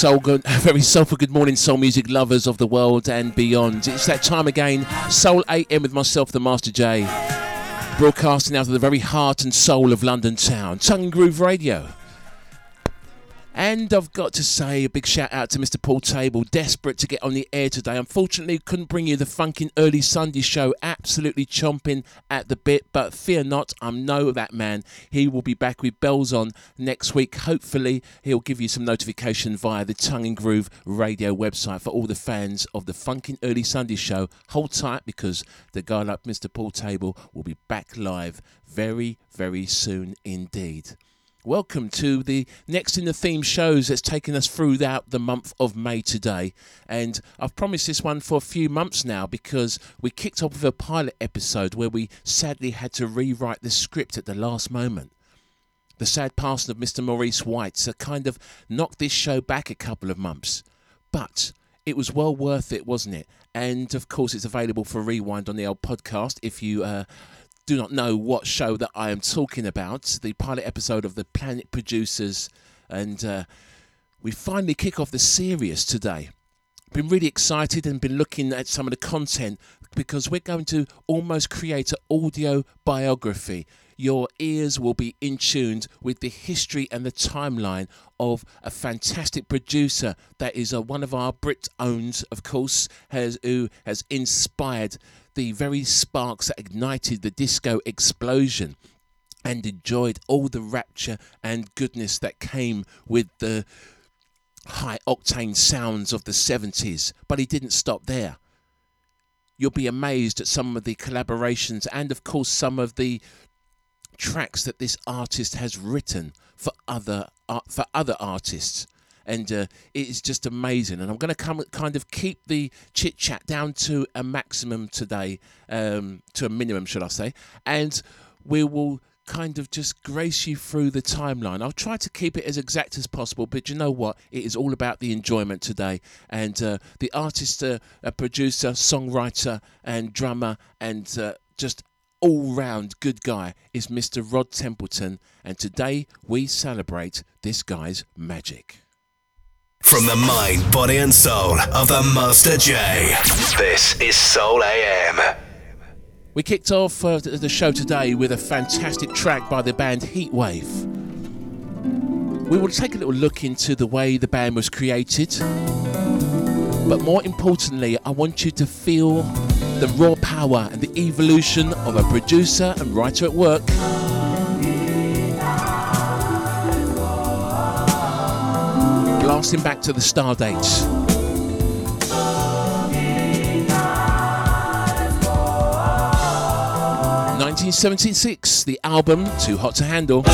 Soul good, very soulful good morning, soul music lovers of the world and beyond. It's that time again, Soul AM with myself, the Master J, broadcasting out of the very heart and soul of London town, Tongue Groove Radio. And I've got to say a big shout out to Mr. Paul Table, desperate to get on the air today. Unfortunately, couldn't bring you the funkin' early Sunday show, absolutely chomping at the bit. But fear not, I know that man. He will be back with bells on next week. Hopefully, he'll give you some notification via the Tongue and Groove radio website for all the fans of the funkin' early Sunday show. Hold tight because the guy like Mr. Paul Table will be back live very, very soon indeed. Welcome to the next in the theme shows that's taken us throughout the month of May today. And I've promised this one for a few months now because we kicked off with a pilot episode where we sadly had to rewrite the script at the last moment. The sad passing of Mr. Maurice White kind of knocked this show back a couple of months. But it was well worth it, wasn't it? And of course, it's available for rewind on the old podcast if you uh, do not know what show that I am talking about, the pilot episode of the Planet Producers, and uh, we finally kick off the series today. Been really excited and been looking at some of the content because we're going to almost create an audio biography. Your ears will be in tuned with the history and the timeline of a fantastic producer that is uh, one of our Brit owns, of course, has who has inspired the very sparks that ignited the disco explosion and enjoyed all the rapture and goodness that came with the high octane sounds of the 70s. But he didn't stop there. You'll be amazed at some of the collaborations and, of course, some of the tracks that this artist has written for other uh, for other artists and uh, it is just amazing. And I'm going to come kind of keep the chit chat down to a maximum today, um, to a minimum, should I say? And we will kind of just grace you through the timeline. I'll try to keep it as exact as possible, but you know what? It is all about the enjoyment today. And uh, the artist, uh, producer, songwriter, and drummer, and uh, just all round good guy is Mr. Rod Temperton. And today we celebrate this guy's magic. From the mind, body, and soul of the Master J. This is Soul AM. We kicked off uh, the show today with a fantastic track by the band Heatwave. We will take a little look into the way the band was created, but more importantly, I want you to feel the raw power and the evolution of a producer and writer at work. Blasting back to the star dates. 1976, the album Too Hot to Handle.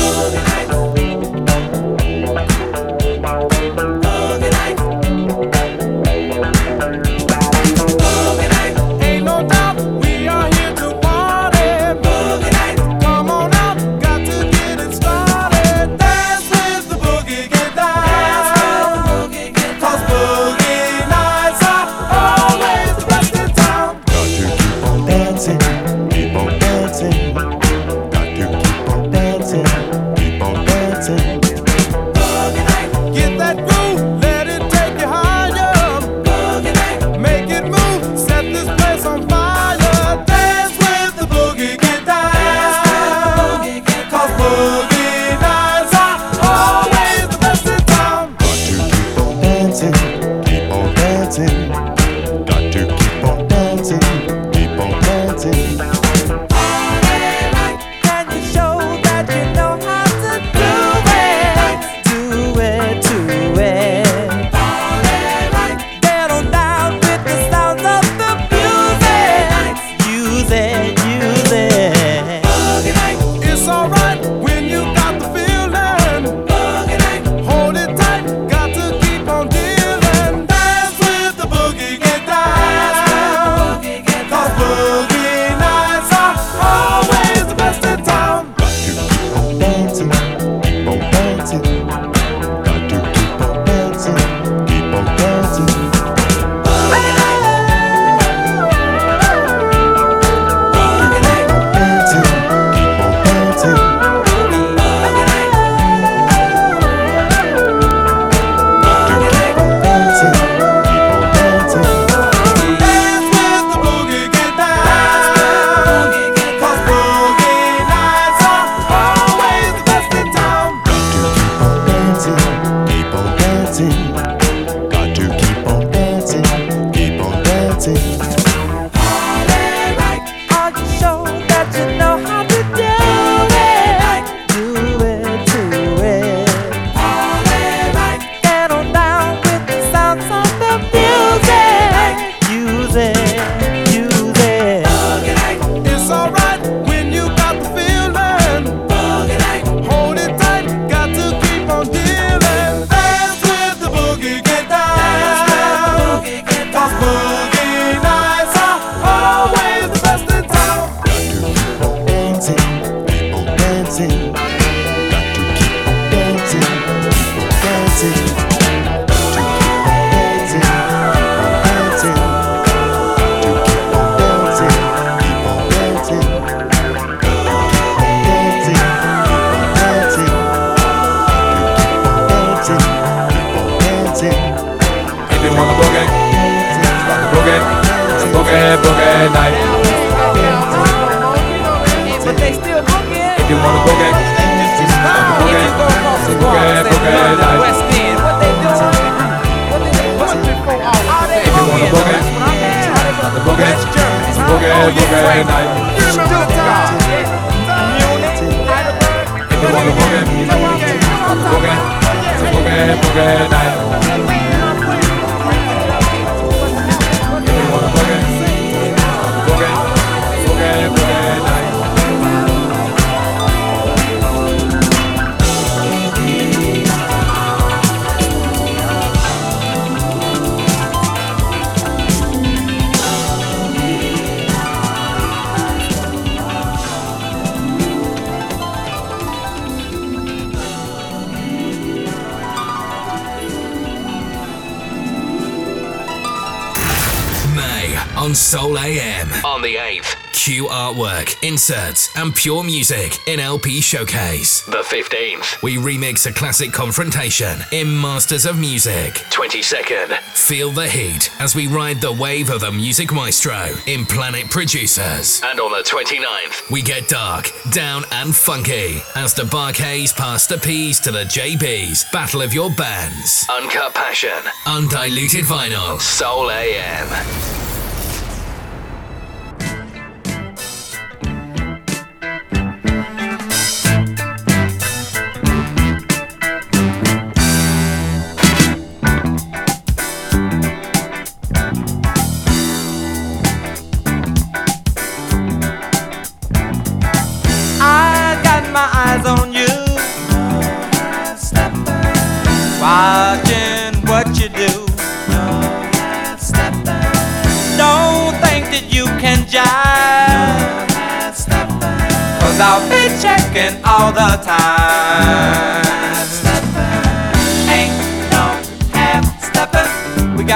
and pure music in LP Showcase. The 15th, we remix a classic confrontation in Masters of Music. 22nd, feel the heat as we ride the wave of the music maestro in Planet Producers. And on the 29th, we get dark, down, and funky as the Bar-Kays pass the P's to the JBs. Battle of your bands. Uncut passion, undiluted vinyl, Soul AM.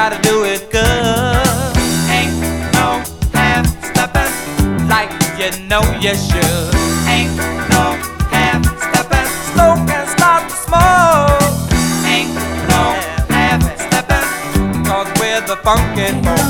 gotta do it good. Ain't no half stepping like you know you should. Ain't no half stepping, smoke and start to smoke. Ain't no half stepping, cause we're the funky folk.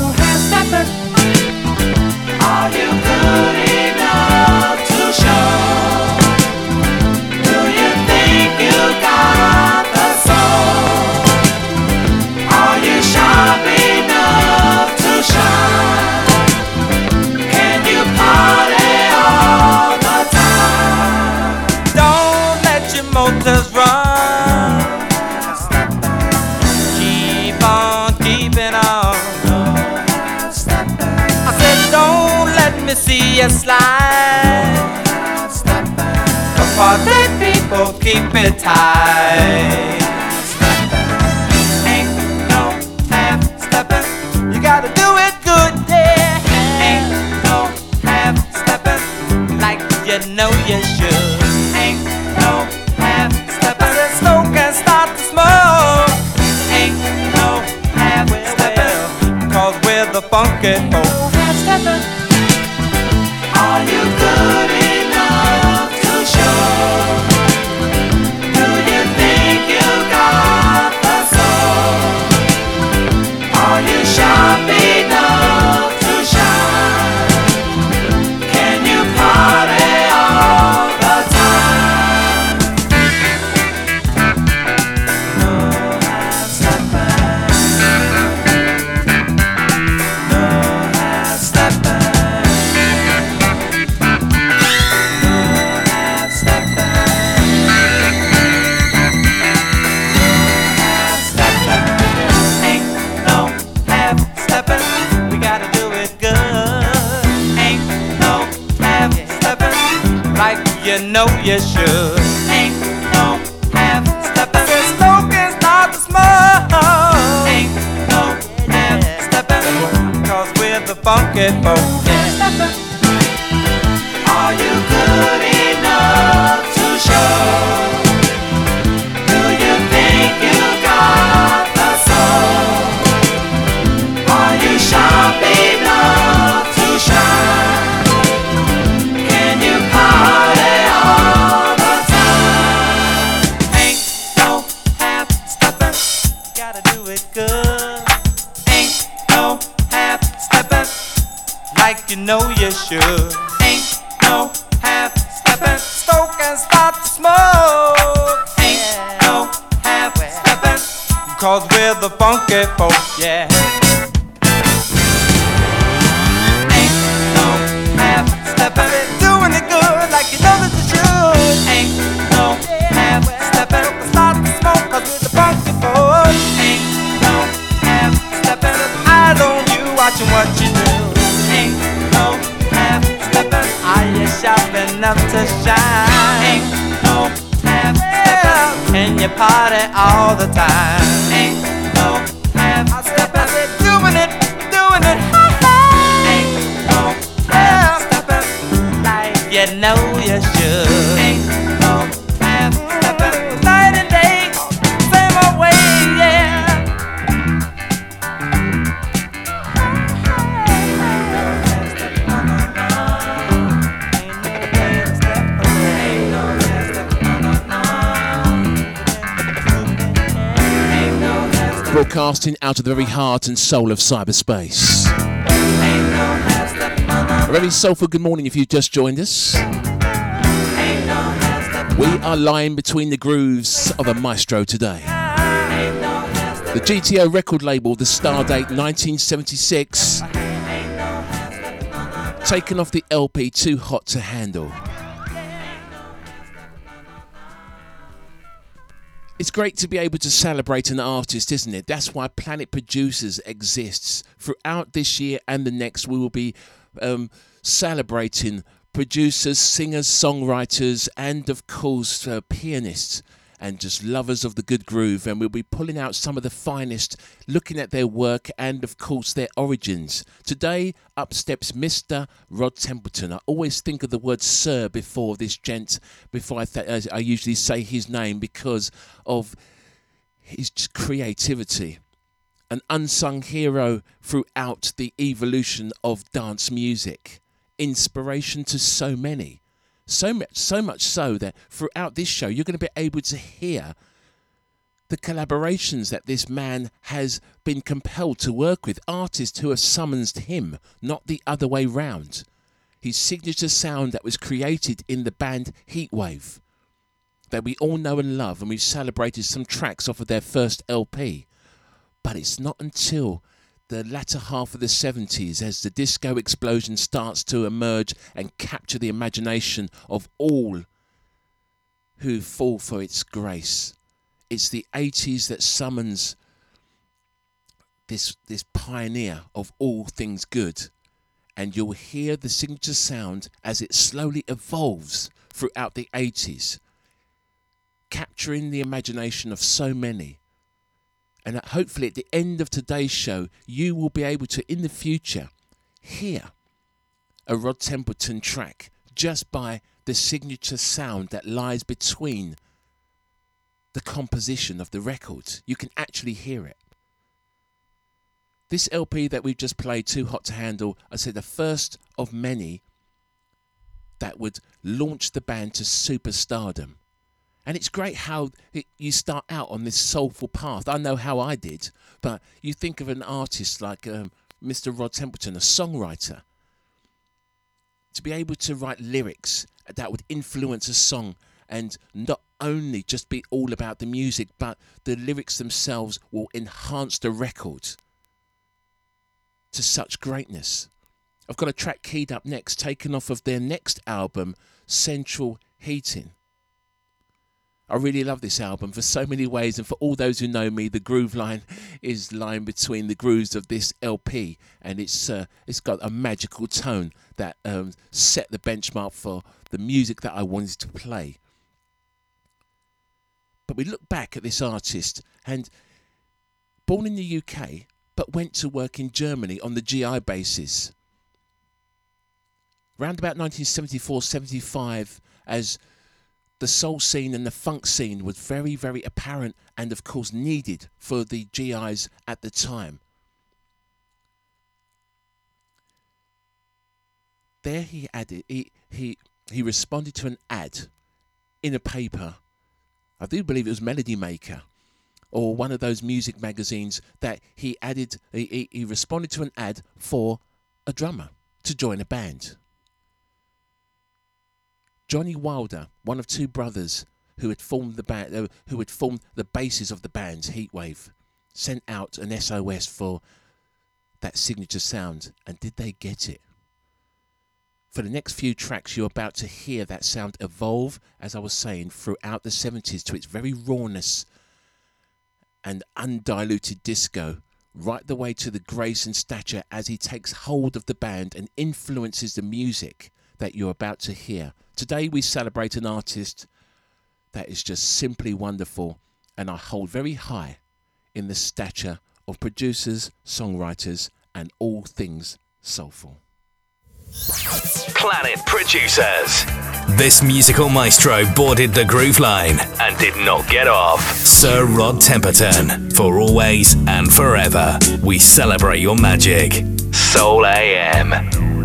Of the very heart and soul of cyberspace. A very soulful good morning if you've just joined us. We are lying between the grooves of a maestro today. The GTO record label, the Stardate 1976, taken off the LP Too Hot to Handle. It's great to be able to celebrate an artist, isn't it? That's why Planet Producers exists. Throughout this year and the next, we will be um, celebrating producers, singers, songwriters, and of course, uh, pianists and just lovers of the good groove. And we'll be pulling out some of the finest, looking at their work and, of course, their origins. Today, up steps Mr. Rod Temperton. I always think of the word sir before this gent, before I, th- I usually say his name because of his creativity. An unsung hero throughout the evolution of dance music. Inspiration to so many. So much, so much so that throughout this show, you're going to be able to hear the collaborations that this man has been compelled to work with, artists who have summoned him, not the other way round. His signature sound that was created in the band Heatwave, that we all know and love, and we've celebrated some tracks off of their first LP. But it's not until the latter half of the 70s as the disco explosion starts to emerge and capture the imagination of all who fall for its grace. It's the 80s that summons this this pioneer of all things good and you'll hear the signature sound as it slowly evolves throughout the 80s capturing the imagination of so many and hopefully at the end of today's show, you will be able to, in the future, hear a Rod Temperton track just by the signature sound that lies between the composition of the record. You can actually hear it. This LP that we've just played, Too Hot to Handle, I said the first of many that would launch the band to superstardom. And it's great how it, you start out on this soulful path. I know how I did, but you think of an artist like um, Mr. Rod Temperton, a songwriter, to be able to write lyrics that would influence a song and not only just be all about the music, but the lyrics themselves will enhance the record to such greatness. I've got a track keyed up next, taken off of their next album, Central Heating. I really love this album for so many ways, and for all those who know me, the groove line is lying between the grooves of this LP, and it's uh, it's got a magical tone that um, set the benchmark for the music that I wanted to play. But we look back at this artist, and born in the UK, but went to work in Germany on the GI basis. Round about 1974-75, as the soul scene and the funk scene was very, very apparent and, of course, needed for the GIs at the time. There he added, he, he, he responded to an ad in a paper. I do believe it was Melody Maker or one of those music magazines that he added, he, he, responded to an ad for a drummer to join a band. Johnny Wilder, one of two brothers who had formed the band, who had formed the basis of the band's Heatwave, sent out an SOS for that signature sound, and did they get it? For the next few tracks, you're about to hear that sound evolve, as I was saying, throughout the 70s to its very rawness and undiluted disco, right the way to the grace and stature as he takes hold of the band and influences the music that you're about to hear. Today, we celebrate an artist that is just simply wonderful, and I hold very high in the stature of producers, songwriters, and all things soulful. Planet Producers. This musical maestro boarded the groove line and did not get off. Sir Rod Temperton. For always and forever, we celebrate your magic. Soul AM.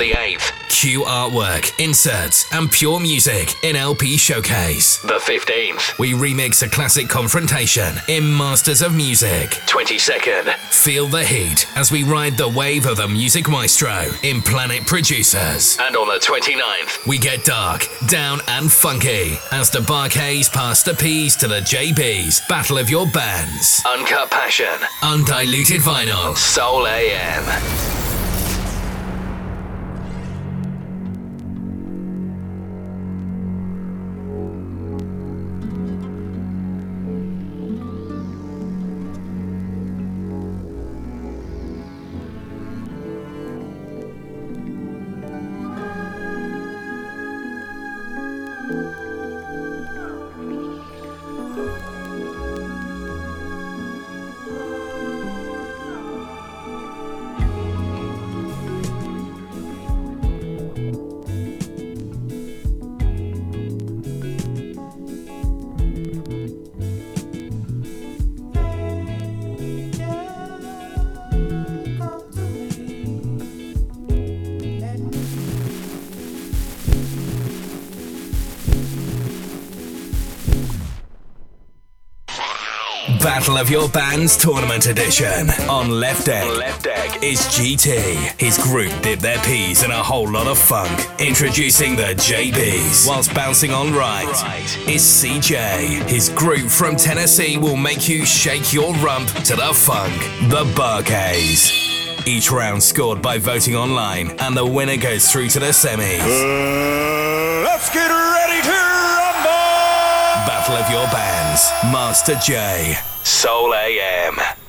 The 8th. Q Artwork, inserts, and pure music in LP Showcase. The 15th. We remix a classic confrontation in Masters of Music. 22nd. Feel the heat as we ride the wave of the music maestro in Planet Producers. And on the 29th, we get dark, down, and funky as the Bar-Kays pass the P's to the JB's. Battle of your bands. Uncut passion. Undiluted vinyl. Soul AM. Of Your Bands Tournament Edition. On left deck, left deck is GT. His group dip their peas in a whole lot of funk. Introducing the JBs. Whilst bouncing on right is CJ. His group from Tennessee will make you shake your rump to the funk. The Bar-Kays. Each round scored by voting online, and the winner goes through to the semis. Uh, let's get ready to rumble! Battle of Your Bands. Master J. Soul AM.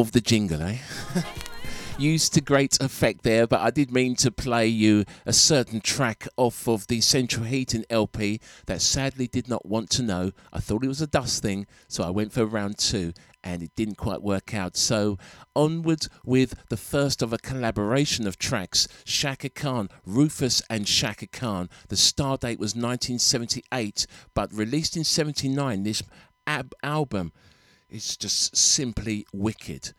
Of the jingle, eh? Used to great effect there, but I did mean to play you a certain track off of the Central Heating LP that sadly did not want to know. I thought it was a dust thing, so I went for round two and it didn't quite work out. So onwards with the first of a collaboration of tracks, Chaka Khan, Rufus and Chaka Khan. The star date was 1978, but released in 79. This ab- album is just simply wicked.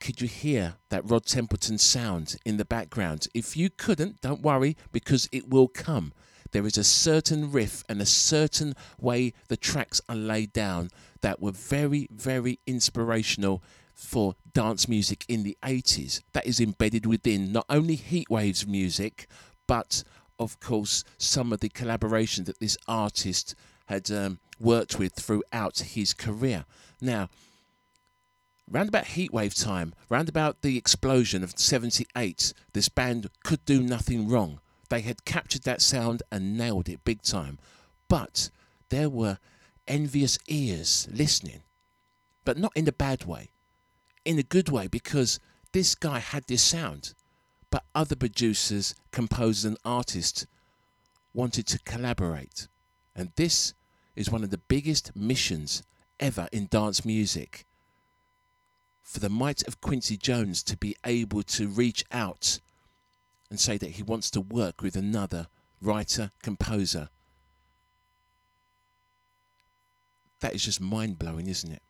Could you hear that Rod Temperton sound in the background? If you couldn't, don't worry because it will come. There is a certain riff and a certain way the tracks are laid down that were very, very inspirational for dance music in the 80s. That is embedded within not only Heatwave's music, but of course some of the collaborations that this artist had um, worked with throughout his career. Now, round about heatwave time, round about the explosion of 78, this band could do nothing wrong. They had captured that sound and nailed it big time. But there were envious ears listening, but not in a bad way, in a good way, because this guy had this sound. But other producers, composers, and artists wanted to collaborate. And this is one of the biggest missions ever in dance music. For the might of Quincy Jones to be able to reach out and say that he wants to work with another writer, composer. That is just mind blowing, isn't it?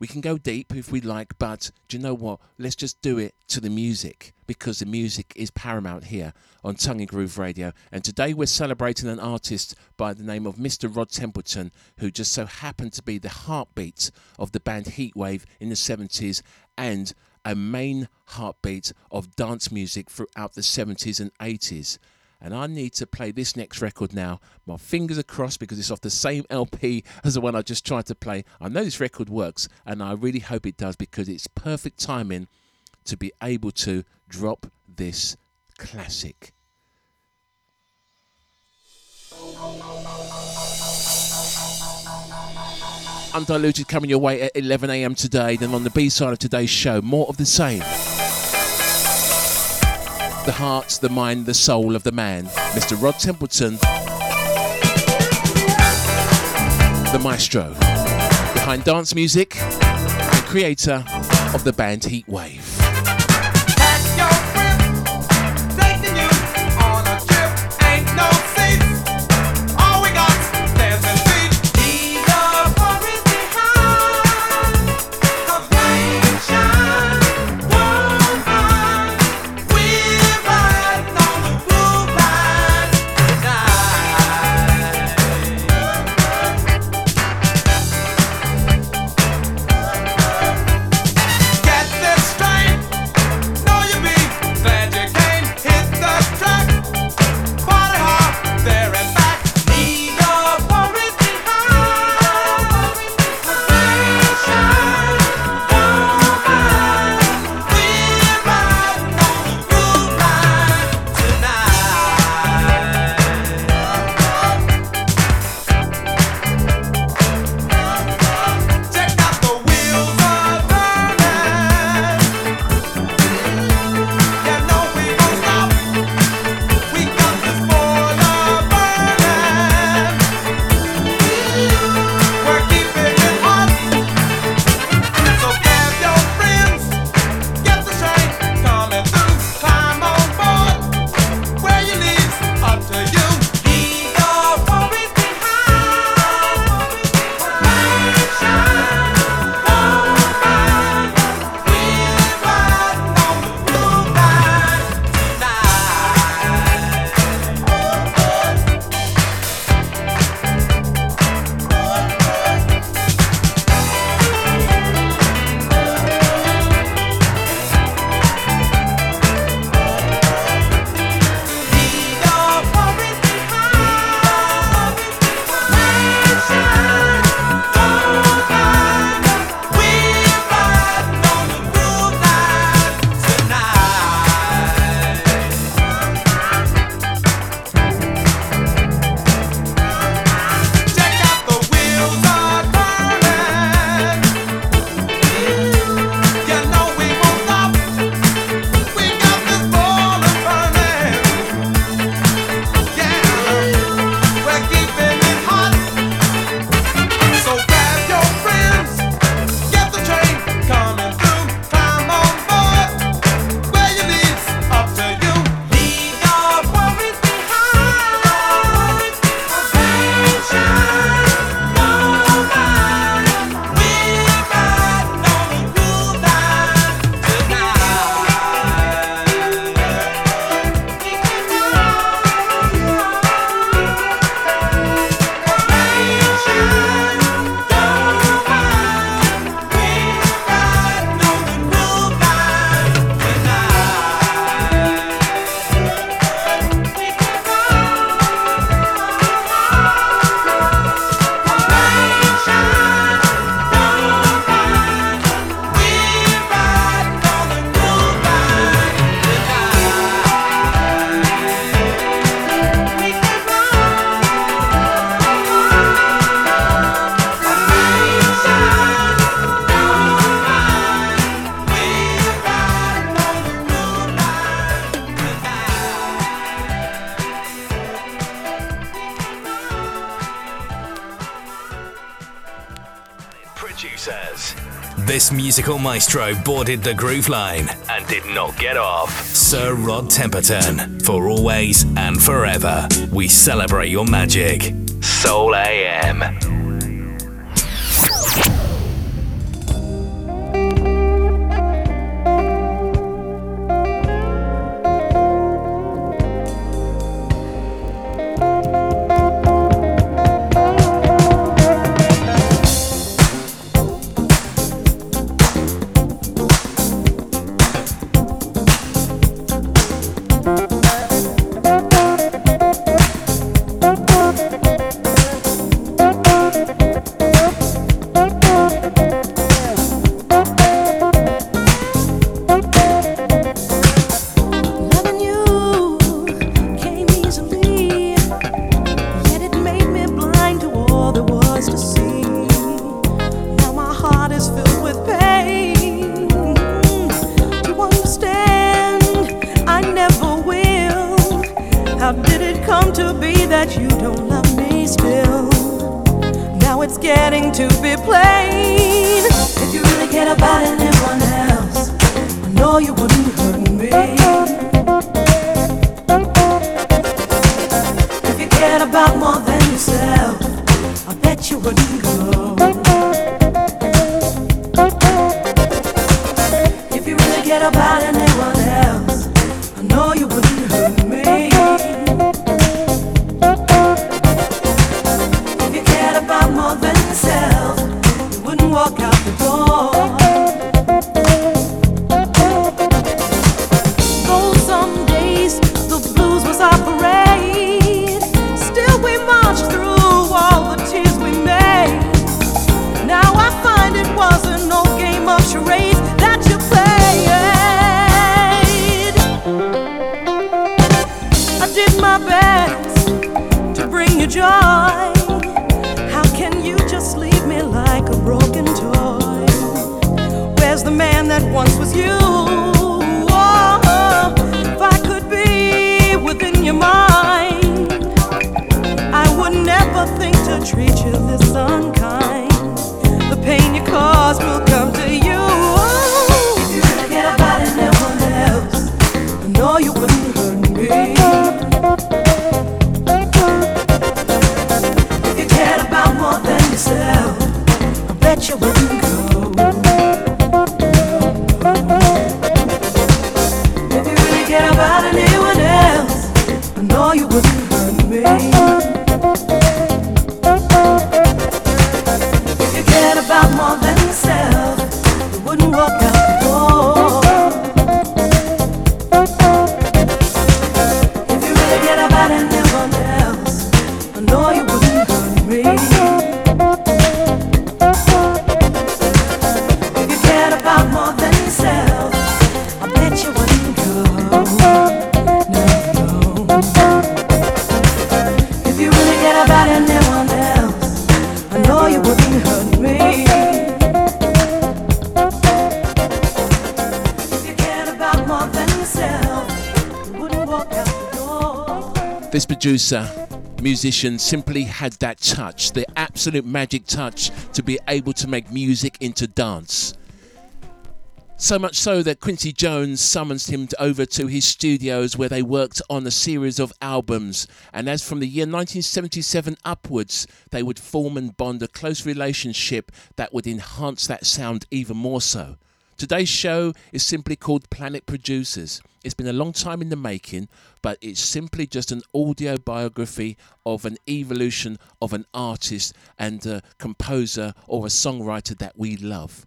We can go deep if we like, but do you know what? Let's just do it to the music because the music is paramount here on Tongue and Groove Radio. And today we're celebrating an artist by the name of Mr. Rod Temperton, who just so happened to be the heartbeat of the band Heatwave in the 70s and a main heartbeat of dance music throughout the 70s and 80s. And I need to play this next record now. My fingers are crossed because it's off the same LP as the one I just tried to play. I know this record works, and I really hope it does because it's perfect timing to be able to drop this classic. Undiluted coming your way at 11 a.m. today. Then on the B side of today's show, more of the same. The heart, the mind, the soul of the man, Mr. Rod Temperton, the maestro behind dance music and creator of the band Heatwave. Maestro boarded the groove line and did not get off. Sir Rod Temperton. For always and forever, we celebrate your magic. Soul AM. Producer, musician, simply had that touch, the absolute magic touch to be able to make music into dance. So much so that Quincy Jones summons him over to his studios where they worked on a series of albums. And as from the year 1977 upwards, they would form and bond a close relationship that would enhance that sound even more so. Today's show is simply called Planet Producers. It's been a long time in the making, but it's simply just an audio biography of an evolution of an artist and a composer or a songwriter that we love.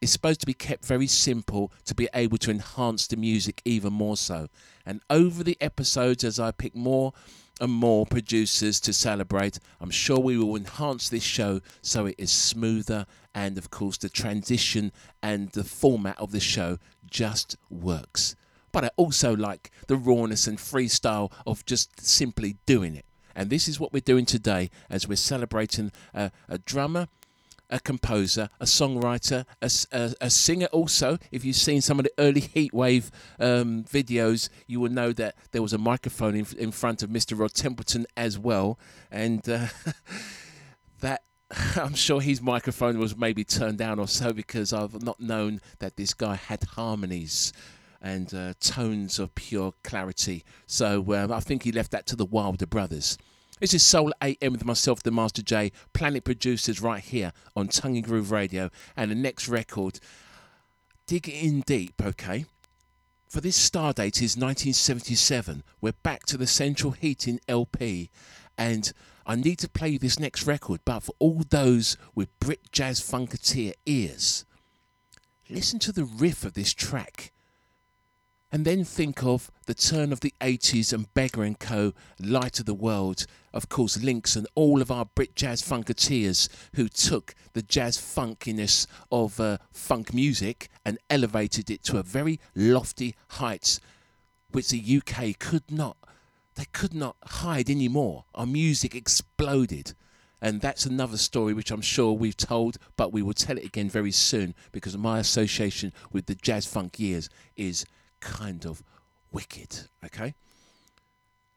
It's supposed to be kept very simple to be able to enhance the music even more so. And over the episodes, as I pick more and more producers to celebrate, I'm sure we will enhance this show so it is smoother. And of course, the transition and the format of the show just works. But I also like the rawness and freestyle of just simply doing it. And this is what we're doing today as we're celebrating a, a drummer a composer, a songwriter, a a singer also. If you've seen some of the early Heatwave um, videos, you will know that there was a microphone in, in front of Mr. Rod Temperton as well. And uh, that I'm sure his microphone was maybe turned down or so because I've not known that this guy had harmonies and uh, tones of pure clarity. So um, I think he left that to the Wilder Brothers. This is Soul AM with myself, the Master J, Planet Producers, right here on Tongue and Groove Radio. And the next record, dig in deep, okay? For this star date is 1977. We're back to the Central Heating LP, and I need to play this next record. But for all those with Brit Jazz Funketeer ears, listen to the riff of this track and then think of the turn of the 80s and Beggar and Co. Light of the World, of course, Linx and all of our Brit jazz funketeers who took the jazz funkiness of uh, funk music and elevated it to a very lofty height, which the UK could not, they could not hide anymore. Our music exploded. And that's another story which I'm sure we've told, but we will tell it again very soon because my association with the jazz funk years is kind of wicked. Okay?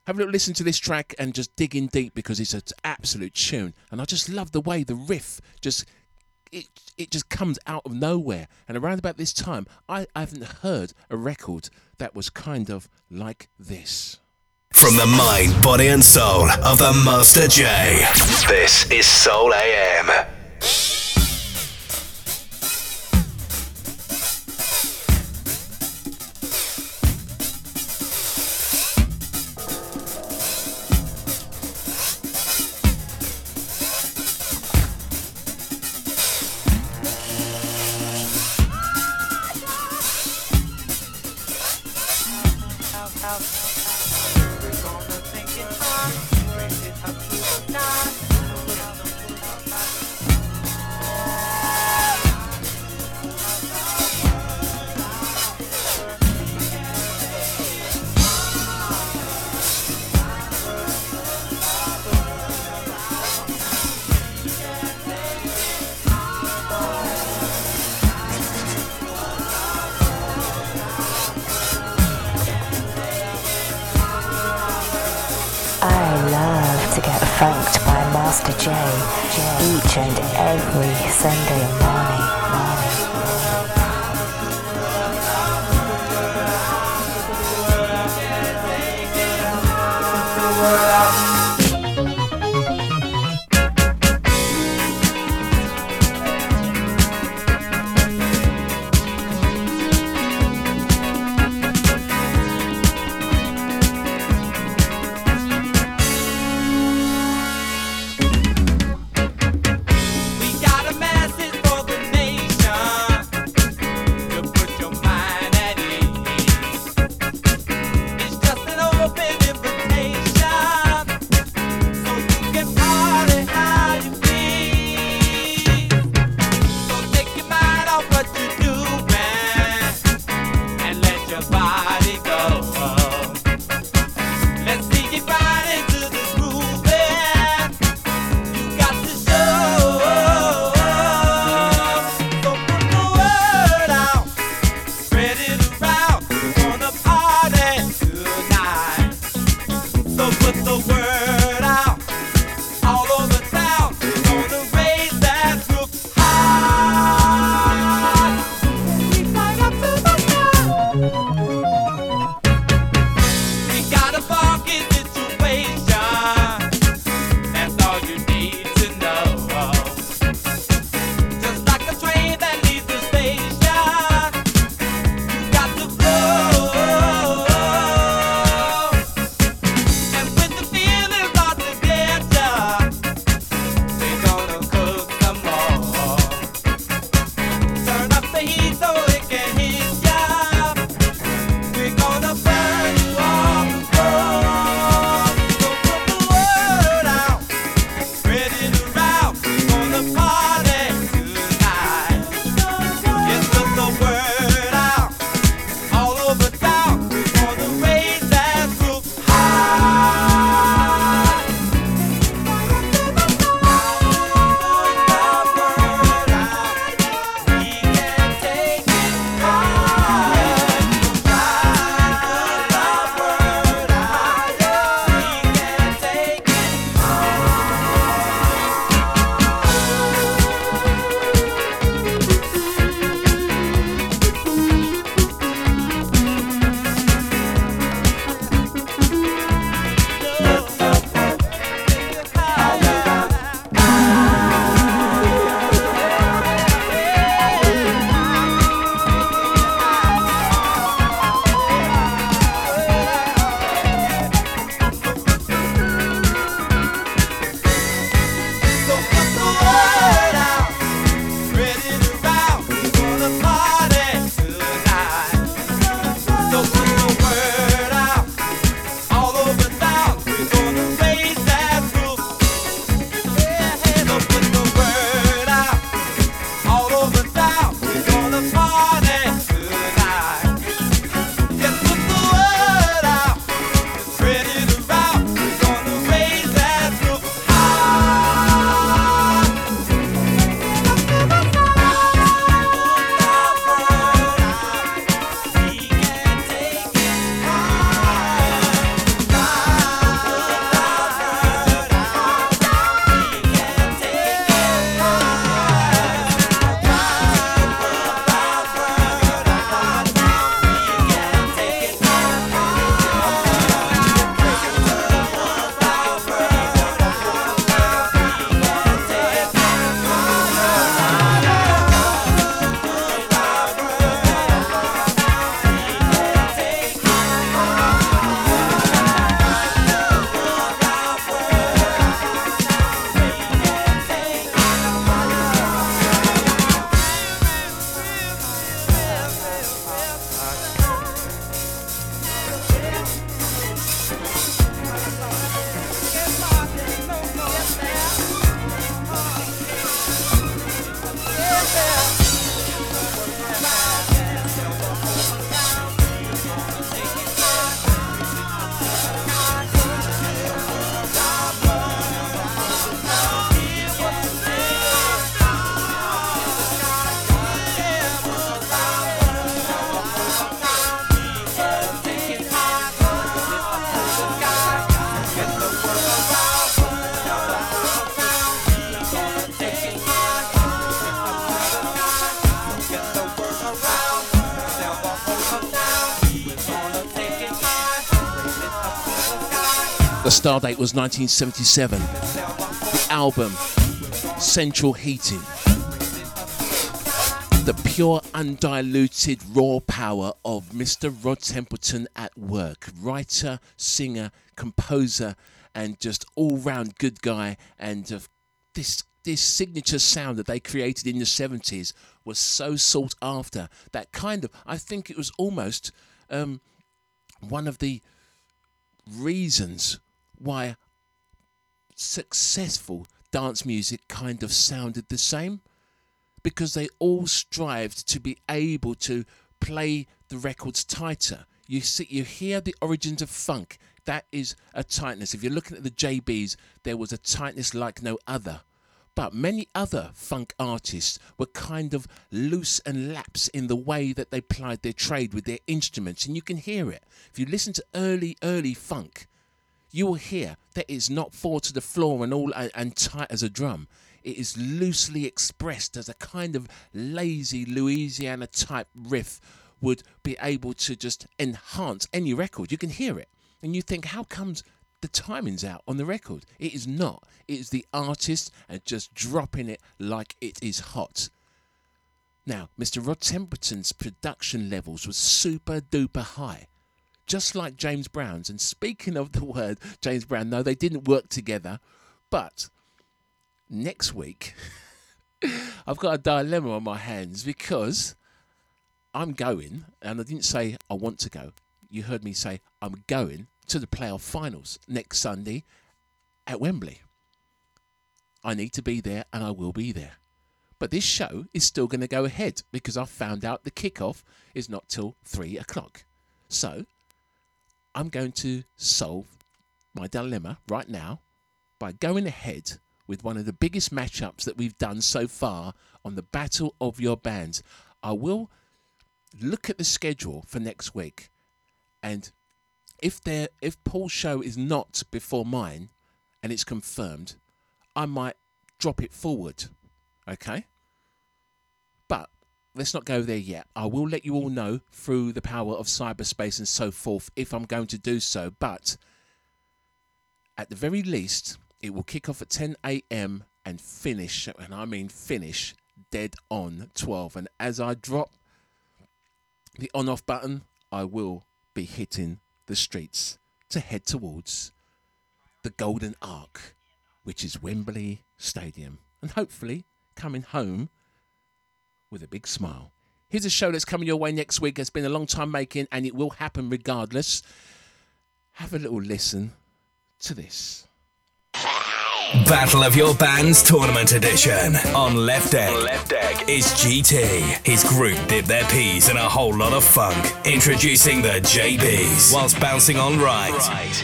Have a little listen to this track and just dig in deep because it's an absolute tune. And I just love the way the riff just it it just comes out of nowhere. And around about this time, I, I haven't heard a record that was kind of like this. From the mind, body, and soul of the Master J. This is Soul AM. To get funked by Master J each and every Sunday morning. morning. Date was 1977. The album, Central Heating. The pure, undiluted, raw power of Mr. Rod Temperton at work. Writer, singer, composer, and just all round good guy. And uh, this this signature sound that they created in the 70s was so sought after that kind of i think it was almost um, one of the reasons why successful dance music kind of sounded the same because they all strived to be able to play the records tighter. You see you hear the origins of funk. That is a tightness. If you're looking at the jbs there was a tightness like no other. But many other funk artists were kind of loose and lax in the way that they plied their trade with their instruments, and you can hear it. If you listen to early, early funk, you will hear that it's not four to the floor and all and, and tight as a drum. It is loosely expressed as a kind of lazy Louisiana type riff would be able to just enhance any record. You can hear it. And you think, how comes the timing's out on the record. It is not. It is the artist and just dropping it like it is hot. Now, Mr. Rod Temperton's production levels were super duper high, just like James Brown's. And speaking of the word James Brown, no, they didn't work together. But next week, I've got a dilemma on my hands because I'm going, and I didn't say I want to go. You heard me say I'm going to the playoff finals next Sunday at Wembley. I need to be there and I will be there. But this show is still going to go ahead because I found out the kickoff is not till three o'clock. So I'm going to solve my dilemma right now by going ahead with one of the biggest matchups that we've done so far on the Battle of Your Bands. I will look at the schedule for next week and if there if Paul's show is not before mine and it's confirmed, I might drop it forward. Okay? Let's not go there yet. I will let you all know through the power of cyberspace and so forth if I'm going to do so. But at the very least, it will kick off at 10 a.m. and finish, and I mean finish, dead on 12. And as I drop the on off button, I will be hitting the streets to head towards the Golden Ark, which is Wembley Stadium, and hopefully coming home with a big smile. Here's a show that's coming your way next week. It's been a long time making, and it will happen regardless. Have a little listen to this. Battle of Your Bands Tournament Edition. On left deck, left deck is GT. His group dip their peas in a whole lot of funk. Introducing the JBs. Whilst bouncing on right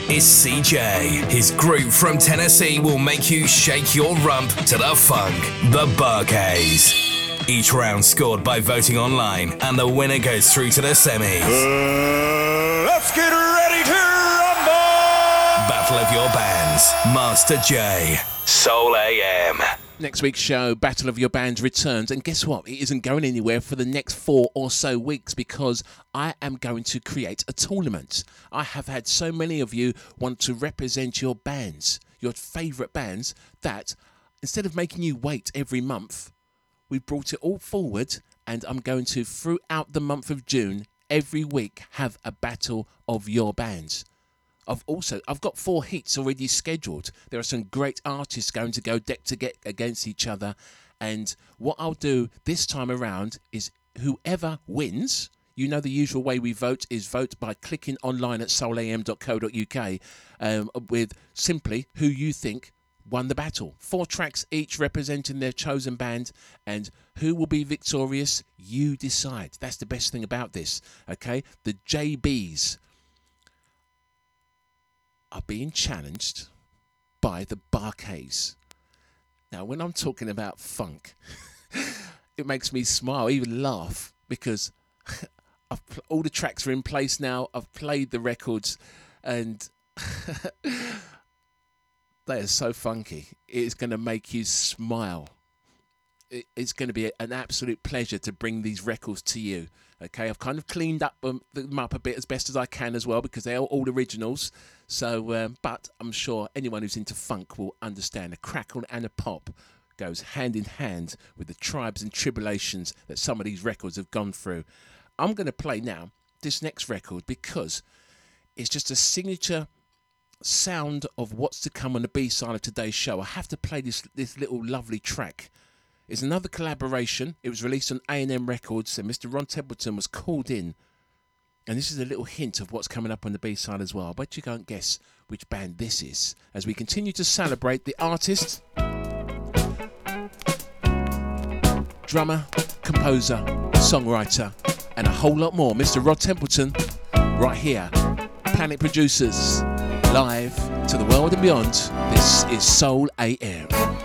is CJ. His group from Tennessee will make you shake your rump to the funk. The Bar-Kays. Each round scored by voting online, and the winner goes through to the semis. Uh, let's get ready to rumble! Battle of Your Bands. Master J. Soul AM. Next week's show, Battle of Your Bands, returns. And guess what? It isn't going anywhere for the next four or so weeks because I am going to create a tournament. I have had so many of you want to represent your bands, your favourite bands, that instead of making you wait every month, we brought it all forward. And I'm going to, throughout the month of June, every week have a Battle of Your Bands. I've also I've got four heats already scheduled. There are some great artists going to go deck to get against each other, and what I'll do this time around is whoever wins. You know the usual way we vote is vote by clicking online at soulam.co.uk um, with simply who you think won the battle. Four tracks each representing their chosen band, and who will be victorious, you decide. That's the best thing about this, okay? The JBs are being challenged by the Bar-Kays. Now, when I'm talking about funk, it makes me smile, even laugh, because pl- all the tracks are in place now. I've played the records, and they are so funky. It's going to make you smile. it's going to be an absolute pleasure to bring these records to you. Okay, I've kind of cleaned up um, them up a bit as best as I can as well because they're all originals. So, um, but I'm sure anyone who's into funk will understand a crackle and a pop goes hand in hand with the tribes and tribulations that some of these records have gone through. I'm going to play now this next record because it's just a signature sound of what's to come on the B side of today's show. I have to play this this little lovely track. It's another collaboration. It was released on A&M Records, and Mr. Ron Temperton was called in. And this is a little hint of what's coming up on the B side as well. I bet you can't guess which band this is as we continue to celebrate the artist, drummer, composer, songwriter, and a whole lot more. Mr. Rod Temperton, right here. Planet Producers, live to the world and beyond. This is Soul AM.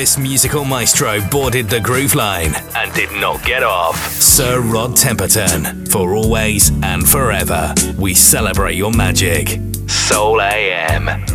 This musical maestro boarded the groove line and did not get off. Sir Rod Temperton, for always and forever, we celebrate your magic. Soul AM.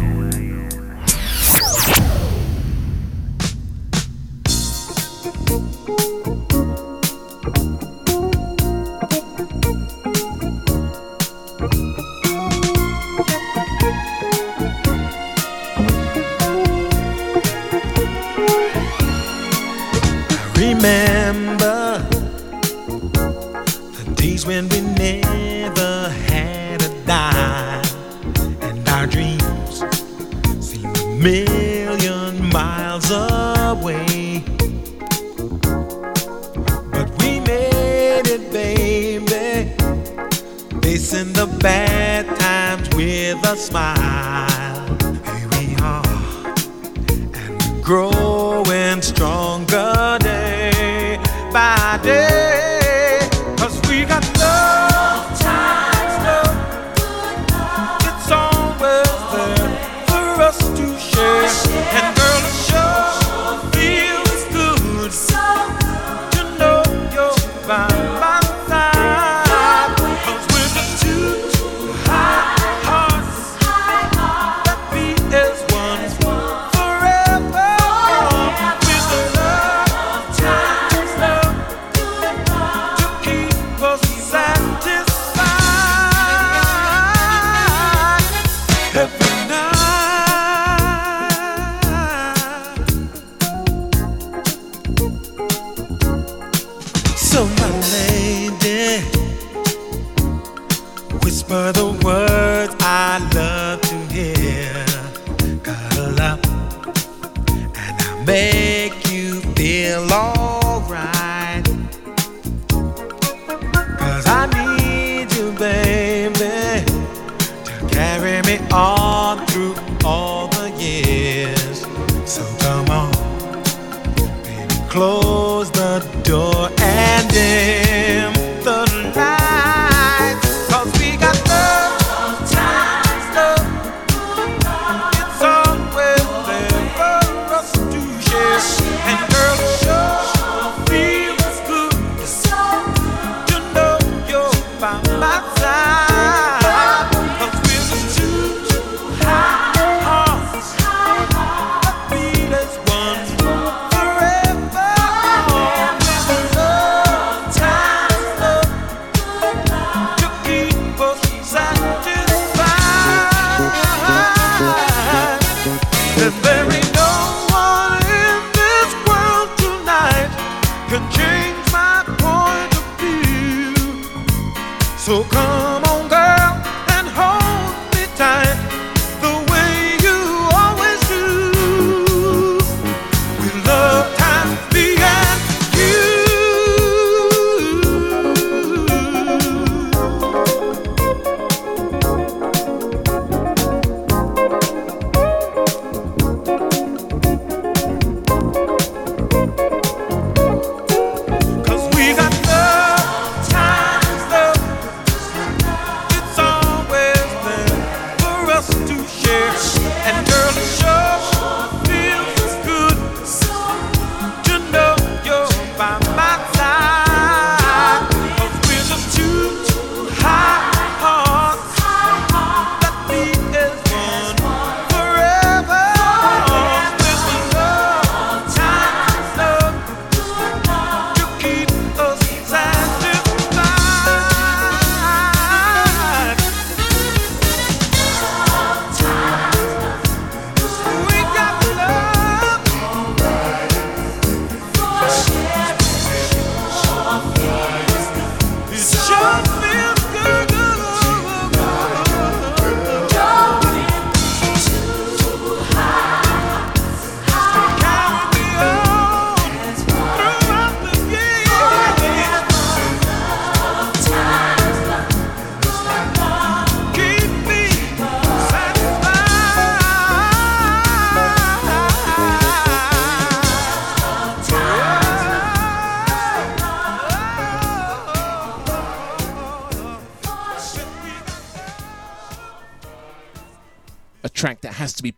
close the door and in.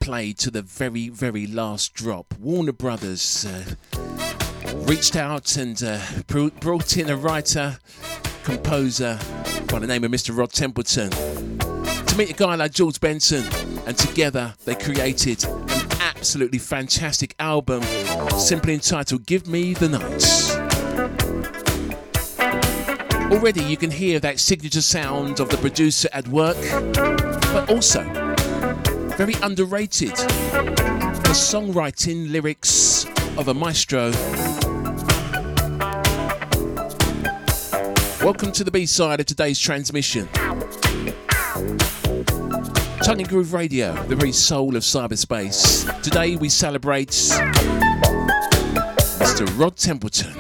played to the very, very last drop. Warner Brothers uh, reached out and uh, brought in a writer, composer by the name of Mr. Rod Temperton to meet a guy like George Benson, and together they created an absolutely fantastic album simply entitled Give Me the Nights. Already you can hear that signature sound of the producer at work, but also very underrated. The songwriting lyrics of a maestro. Welcome to the B side of today's transmission. Tongue and Groove Radio, the very soul of cyberspace. Today we celebrate Mr. Rod Temperton.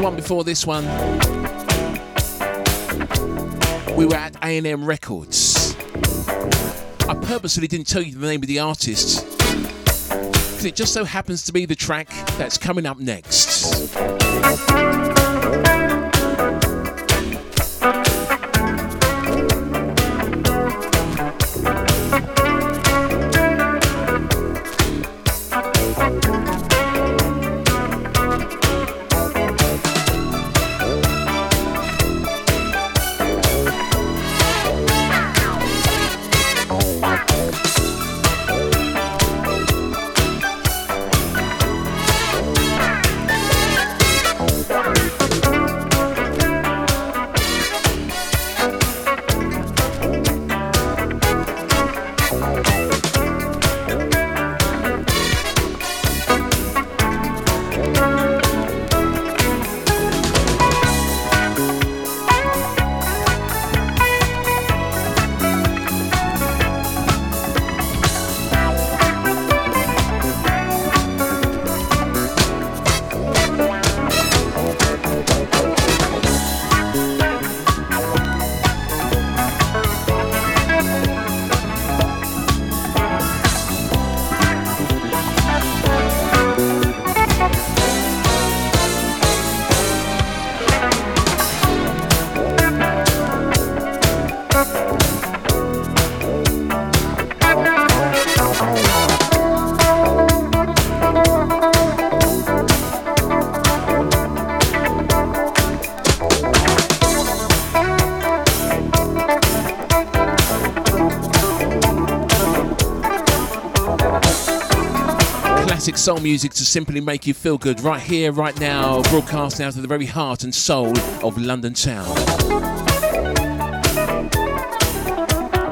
The one before this one, we were at A&M Records. I purposely didn't tell you the name of the artist because it just so happens to be the track that's coming up next. Soul music to simply make you feel good right here, right now, broadcast out of the very heart and soul of London town.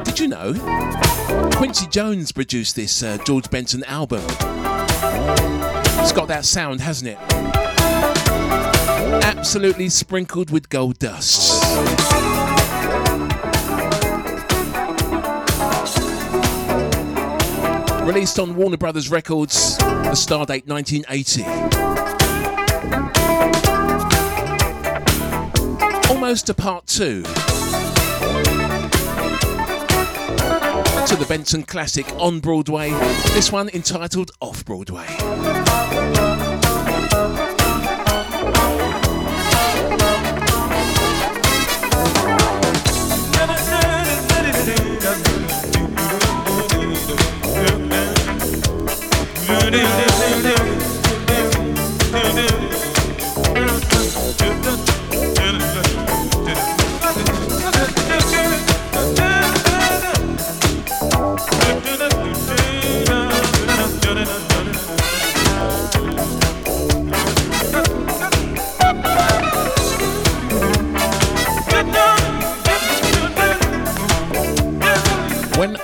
Did you know? Quincy Jones produced this uh, George Benson album. It's got that sound, hasn't it? Absolutely sprinkled with gold dust. Released on Warner Brothers Records, the star date 1980. Almost a part two to the Benson classic on Broadway, this one entitled Off Broadway.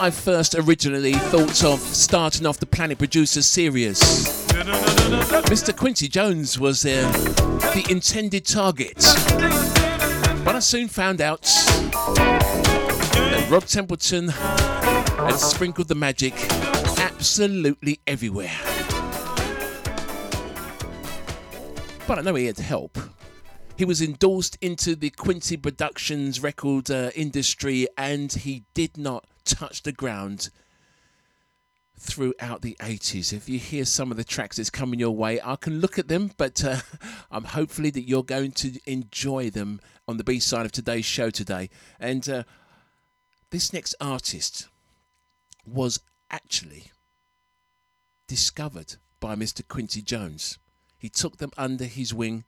I first originally thought of starting off the Planet Producer series, Mr. Quincy Jones was uh, the intended target. But I soon found out that Rob Temperton had sprinkled the magic absolutely everywhere. But I know he had help. He was endorsed into the Quincy Productions record uh, industry and he did not touch the ground throughout the 80s. If you hear some of the tracks that's coming your way, I can look at them, but uh, I'm hopefully that you're going to enjoy them on the B side of today's show today. And uh, this next artist was actually discovered by Mr. Quincy Jones. He took them under his wing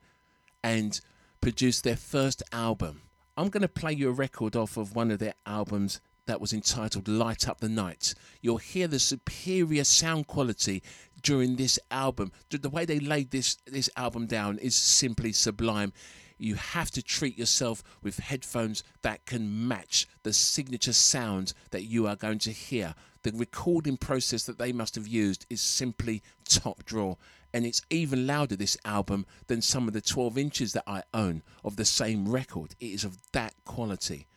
and produced their first album. I'm going to play you a record off of one of their albums that was entitled Light Up the Night. You'll hear the superior sound quality during this album. The- way they laid this this album down is simply sublime. You have to treat yourself with headphones that can match the signature sound that you are going to hear. The recording process that they must have used is simply top draw. And it's even louder, this album, than some of the 12 inches that I own of the same record. It is of that quality.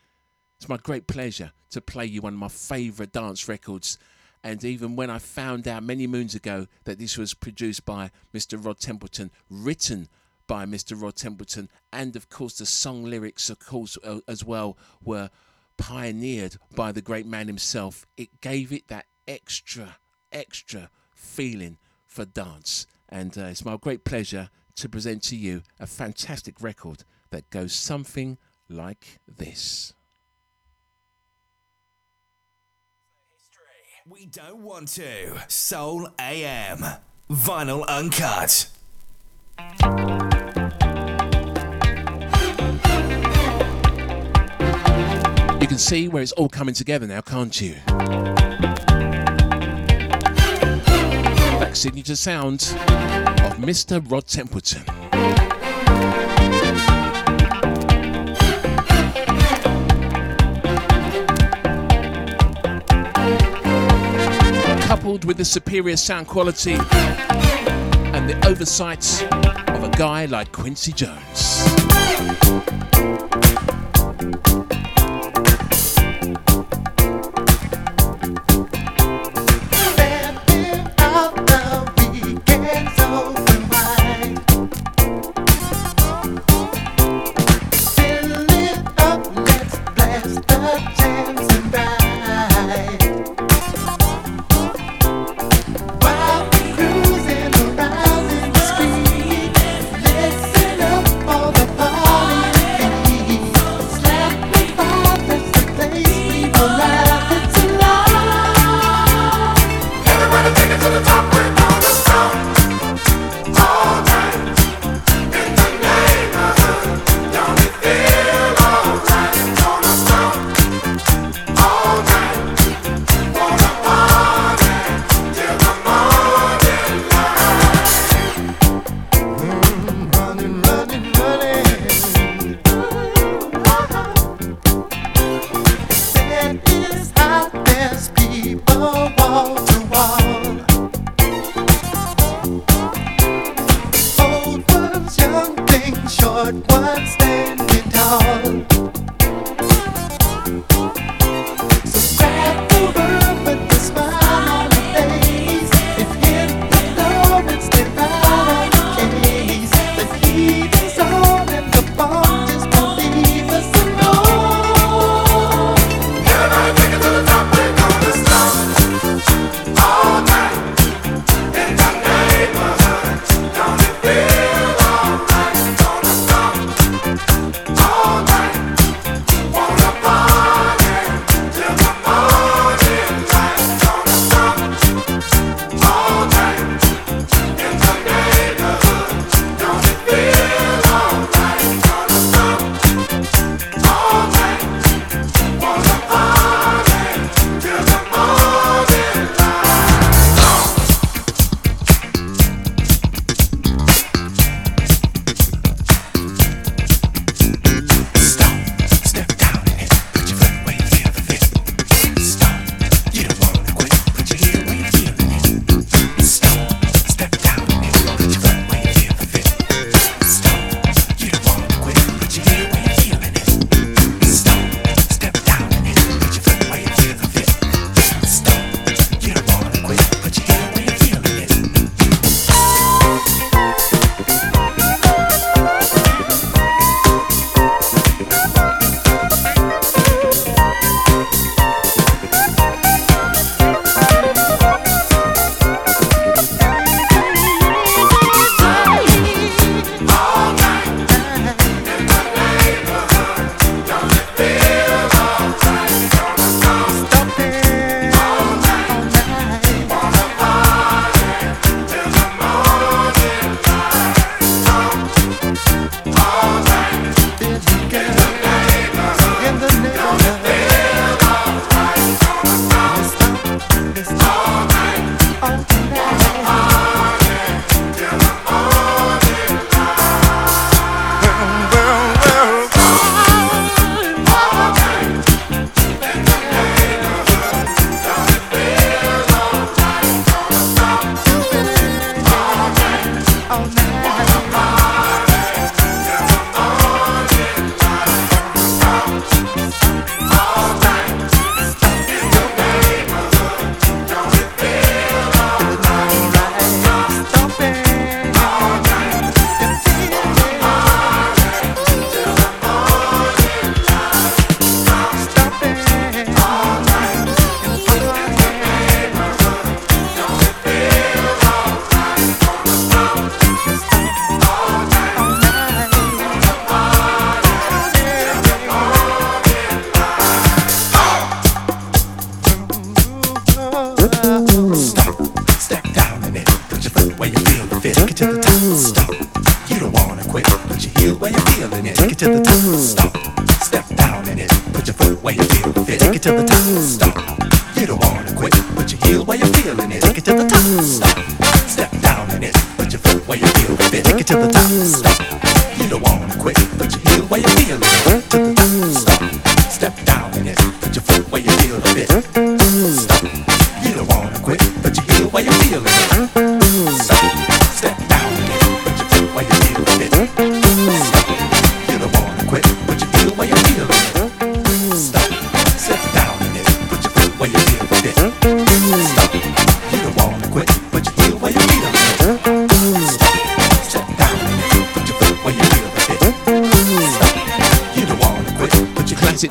It's my great pleasure to play you one of my favourite dance records. And even when I found out many moons ago that this was produced by Mr. Rod Temperton, written by Mr. Rod Temperton, and of course the song lyrics, of course, uh, as well, were pioneered by the great man himself, it gave it that extra, extra feeling for dance. And uh, it's my great pleasure to present to you a fantastic record that goes something like this. We don't want to. Soul AM. Vinyl Uncut. You can see where it's all coming together now, can't you? That signature sound of Mr. Rod Temperton. Coupled with the superior sound quality and the oversight of a guy like Quincy Jones.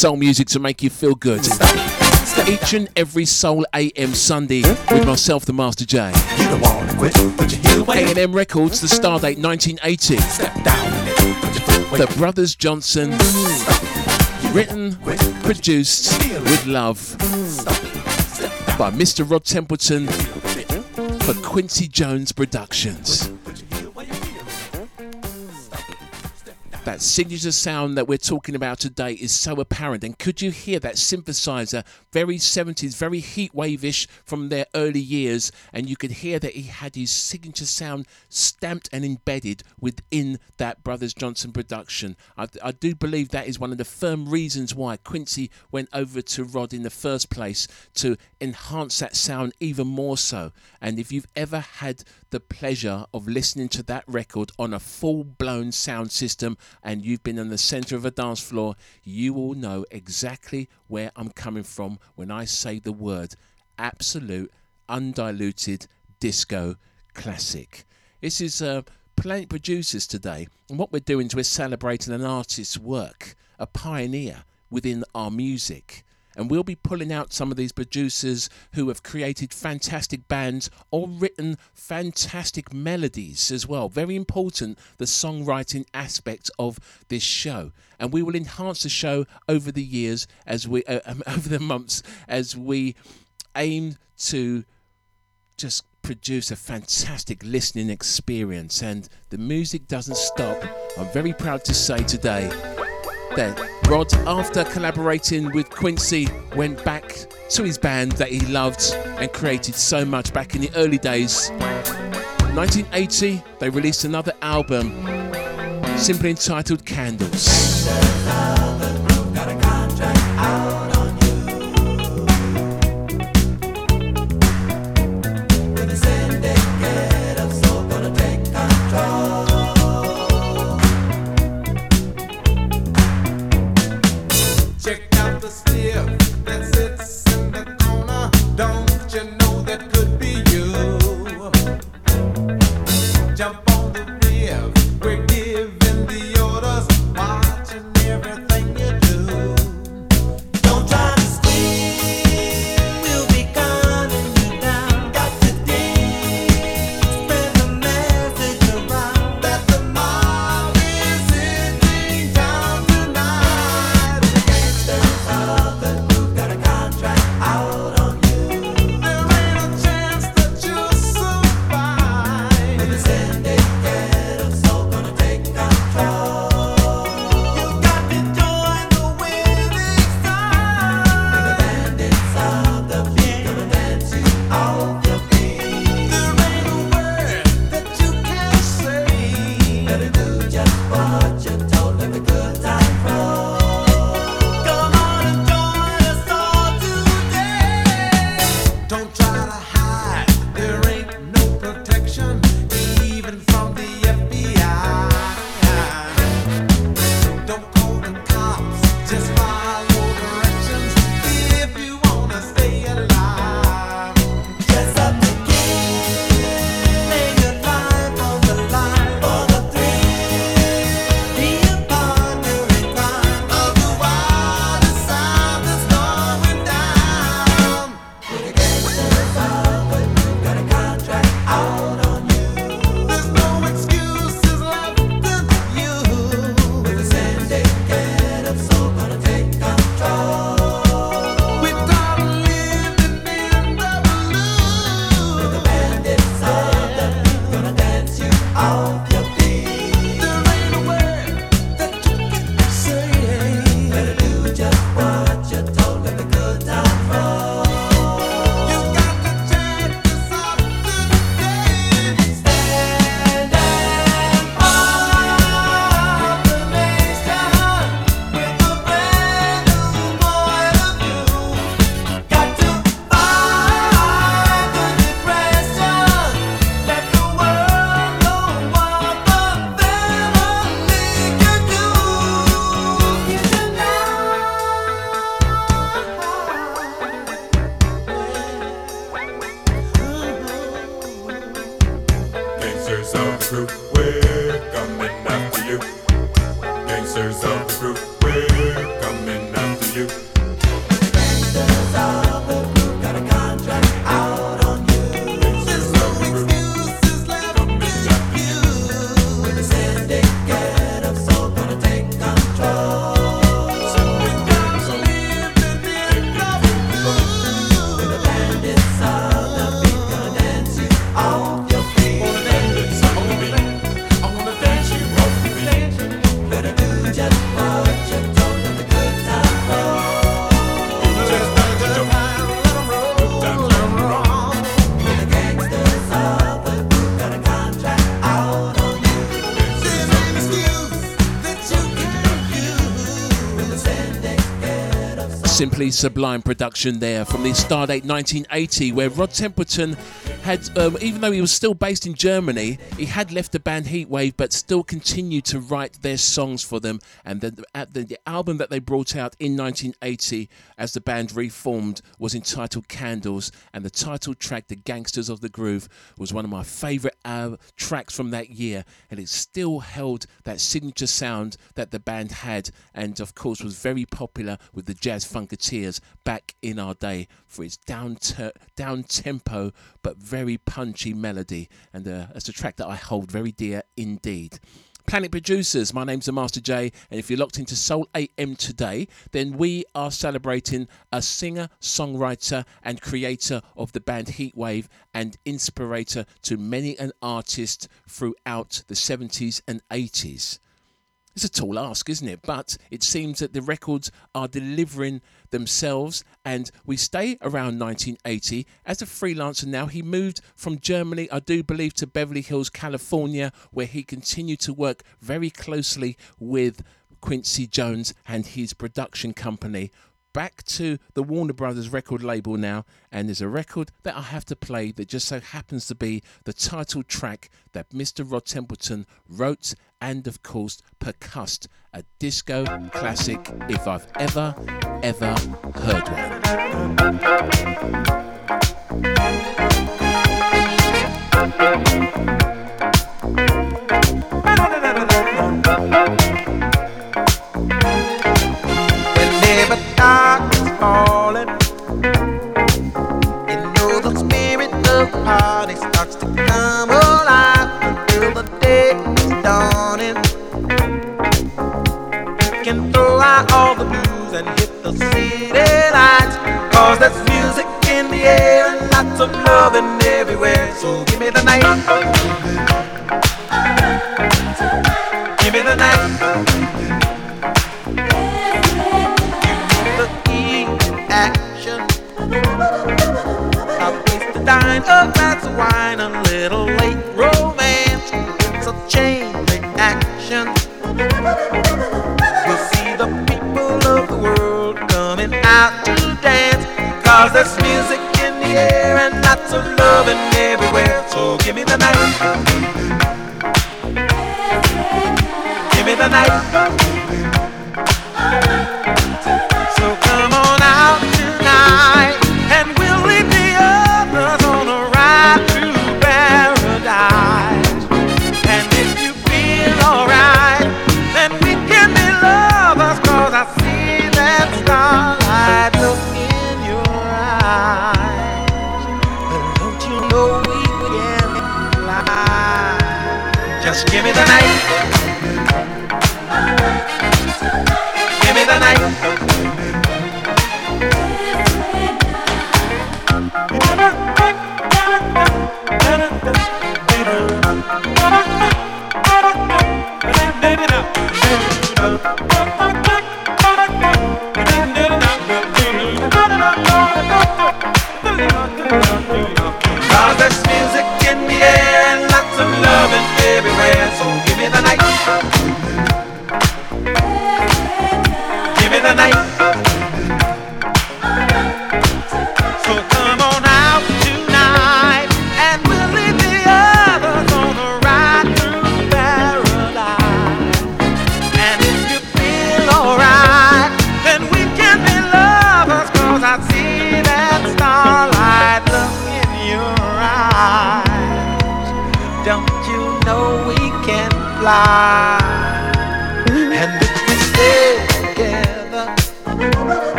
Soul music to make you feel good. Each and every Soul AM Sunday with myself, the Master J. You don't wanna quit. Put your heel where you A&M Records, the stardate 1980. Step down it. Put your foot where The Brothers Johnson, written, produced with love by Mr. Rod Temperton for Quincy Jones Productions. Signature sound that we're talking about today is so apparent. And could you hear that synthesizer, very 70s, very heat wave-ish from their early years? And you could hear that he had his signature sound stamped and embedded within that Brothers Johnson production. I, I do believe that is one of the firm reasons why Quincy went over to Rod in the first place to enhance that sound even more so. And if you've ever had the pleasure of listening to that record on a full blown sound system and you've been in the center of a dance floor, you will know exactly where I'm coming from when I say the word absolute, undiluted disco classic. This is uh, Planet Producers today, and what we're doing is we're celebrating an artist's work, a pioneer within our music. And we'll be pulling out some of these producers who have created fantastic bands or written fantastic melodies as well. Very important, the songwriting aspect of this show. And we will enhance the show over the years as we, uh, um, over the months, as we aim to just produce a fantastic listening experience. And the music doesn't stop. I'm very proud to say today that Rod, after collaborating with Quincy, went back to his band that he loved and created so much back in the early days. 1980, they released another album simply entitled Candles. Sublime production there from the Stardate 1980, where Rod Temperton had, um, even though he was still based in Germany, he had left the band Heatwave, but still continued to write their songs for them. And then at the, the album that they brought out in 1980, as the band reformed, was entitled Candles, and the title track, "The Gangsters of the Groove," was one of my favourite uh, tracks from that year, and it still held that signature sound that the band had, and of course was very popular with the Jazz Funketeers back in our day for its down ter- down tempo but very punchy melody, and uh, it's a track that I hold very dear indeed. Planet Producers, my name's the Master J, and if you're locked into Soul AM today, then we are celebrating a singer, songwriter, and creator of the band Heatwave and inspirator to many an artist throughout the 70s and 80s. It's a tall ask, isn't it? But it seems that the records are delivering themselves, and we stay around 1980 as a freelancer now. He moved from Germany, I do believe, to Beverly Hills, California, where he continued to work very closely with Quincy Jones and his production company. Back to the Warner Brothers record label now, and there's a record that I have to play that just so happens to be the title track that Mr. Rod Temperton wrote and, of course, percussed. A disco classic, if I've ever, ever heard one. Party starts to come alive until the day is dawning. Can throw out all the blues and hit the city lights, cause there's music in the air and lots of loving everywhere. So give me the night. Give me the night. Dine, a glass of wine, a little late romance. It's a chain reaction. We'll see the people of the world coming out to dance. Cause there's music in the air and lots of loving everywhere. So give me the night. Give me the night.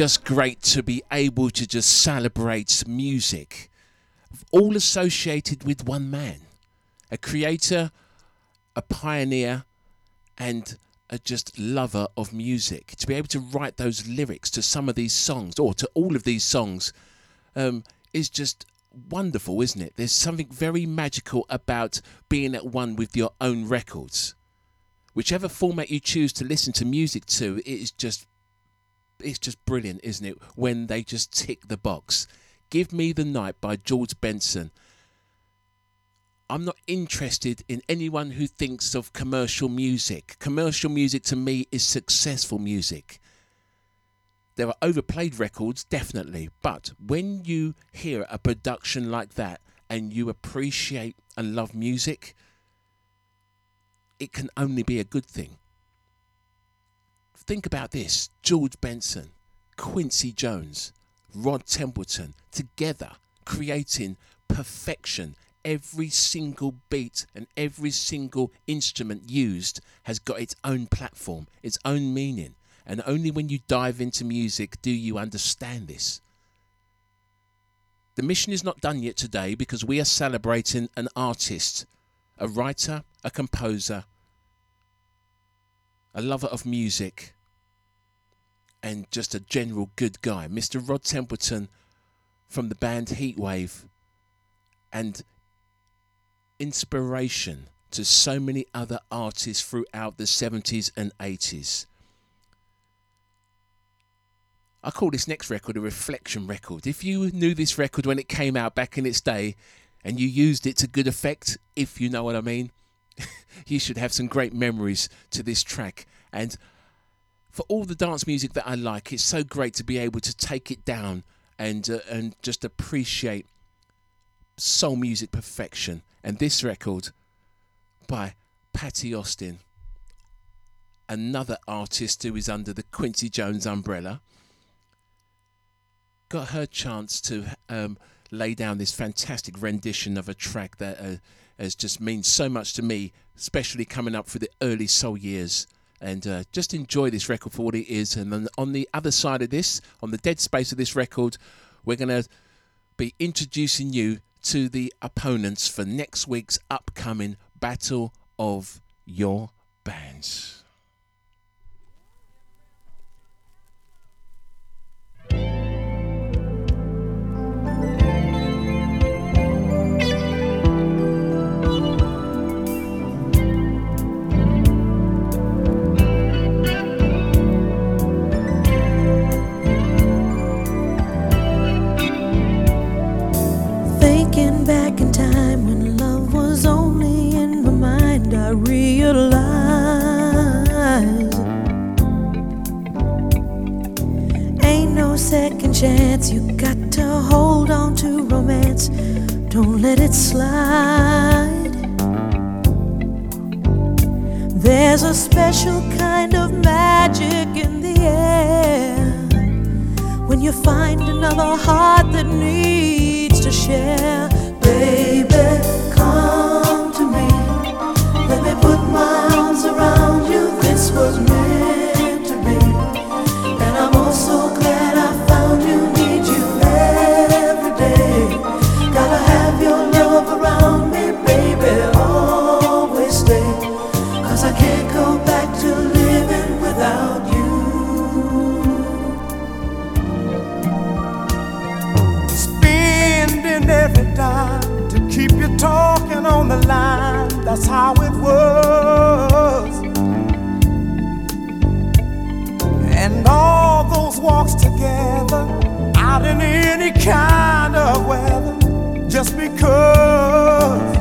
Just great to be able to just celebrate music, all associated with one man, a creator, a pioneer, and a just lover of music? To be able to write those lyrics to some of these songs, or to all of these songs, um, is just wonderful, isn't it? There's something very magical about being at one with your own records. Whichever format you choose to listen to music to, it is just it's just brilliant, isn't it? When they just tick the box. Give Me the Night by George Benson. I'm not interested in anyone who thinks of commercial music. Commercial music to me is successful music. There are overplayed records, definitely, but when you hear a production like that and you appreciate and love music, it can only be a good thing. Think about this George Benson, Quincy Jones, Rod Temperton together creating perfection. Every single beat and every single instrument used has got its own platform, its own meaning. And only when you dive into music do you understand this. The mission is not done yet today because we are celebrating an artist, a writer, a composer, a lover of music, and just a general good guy. Mr. Rod Temperton from the band Heatwave and inspiration to so many other artists throughout the 70s and 80s. I call this next record a reflection record. If you knew this record when it came out back in its day and you used it to good effect, if you know what I mean, you should have some great memories to this track. And for all the dance music that I like, it's so great to be able to take it down and uh, and just appreciate soul music perfection. And this record by Patti Austin, another artist who is under the Quincy Jones umbrella, got her chance to um, lay down this fantastic rendition of a track that uh, has just means so much to me, especially coming up through the early soul years. And uh, just enjoy this record for what it is. And then on the other side of this, on the dead space of this record, we're going to be introducing you to the opponents for next week's upcoming Battle of Your Bands. Chance, you got to hold on to romance. Don't let it slide. There's a special kind of magic in the air when you find another heart that needs to share. Baby, come to me. Let me put my arms around you. This was meant on the line. That's how it was. And all those walks together out in any kind of weather, just because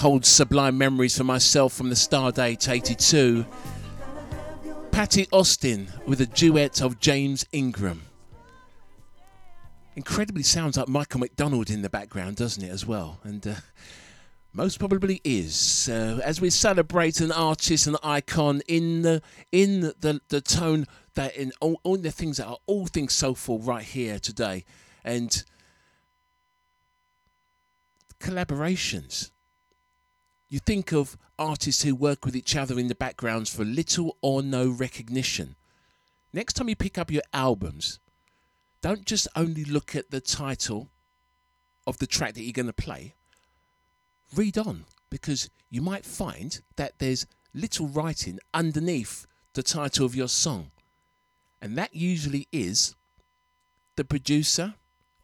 holds sublime memories for myself from the Stardate 82. Patti Austin with a duet of James Ingram. Incredibly sounds like Michael McDonald in the background, doesn't it, as well? And uh, most probably is. Uh, as we celebrate an artist, an icon in the in the, the tone that in all, all the things that are all things soulful right here today. And collaborations. You think of artists who work with each other in the backgrounds for little or no recognition. Next time you pick up your albums, don't just only look at the title of the track that you're going to play. Read on because you might find that there's little writing underneath the title of your song. And that usually is the producer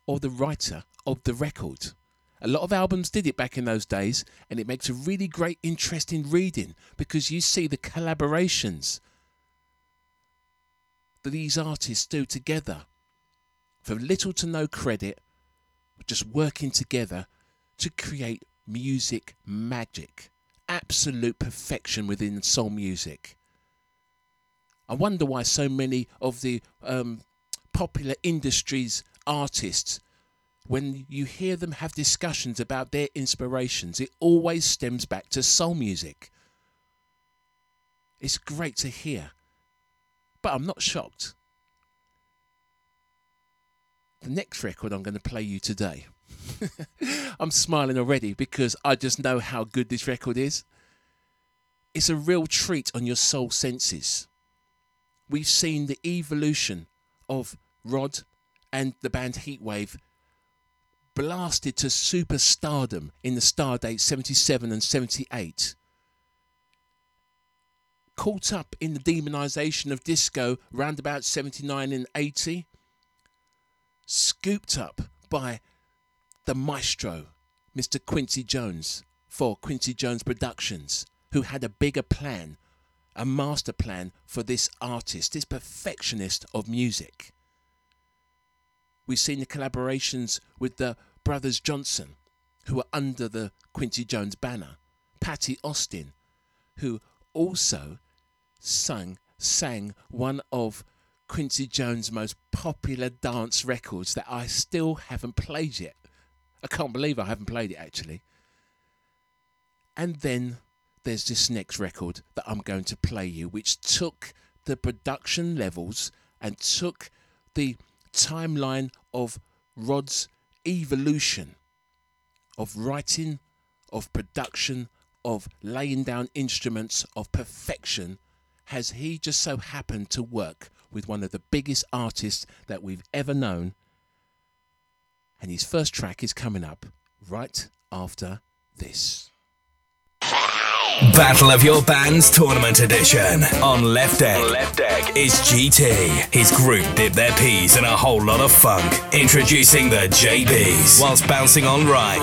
or the writer of the record. A lot of albums did it back in those days, and it makes a really great, interesting reading because you see the collaborations that these artists do together for little to no credit, just working together to create music magic, absolute perfection within soul music. I wonder why so many of the um, popular industries artists when you hear them have discussions about their inspirations, it always stems back to soul music. It's great to hear, but I'm not shocked. The next record I'm going to play you today, I'm smiling already because I just know how good this record is. It's a real treat on your soul senses. We've seen the evolution of Rod and the band Heatwave blasted to superstardom in the Stardate 77 and 78. Caught up in the demonisation of disco round about 79 and 80. Scooped up by the maestro, Mr. Quincy Jones, for Quincy Jones Productions, who had a bigger plan, a master plan for this artist, this perfectionist of music. We've seen the collaborations with the brothers Johnson, who were under the Quincy Jones banner, Patti Austin, who also sung sang one of Quincy Jones' most popular dance records that I still haven't played yet. I can't believe I haven't played it actually. And then there's this next record that I'm going to play you, which took the production levels and took the timeline of Rod's evolution of writing, of production, of laying down instruments, of perfection, has he just so happened to work with one of the biggest artists that we've ever known. And his first track is coming up right after this. Battle of Your Bands Tournament Edition. On left deck, left deck is GT. His group dip their peas in a whole lot of funk. Introducing the JBs. Whilst bouncing on right,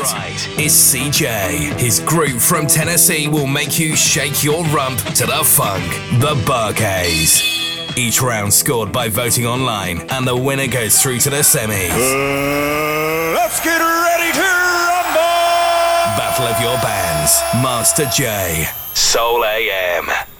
is CJ. His group from Tennessee will make you shake your rump to the funk. The Bar-Kays. Each round scored by voting online, and the winner goes through to the semis. Uh, let's get ready to rumble! Battle of Your Bands. Master J. Soul AM.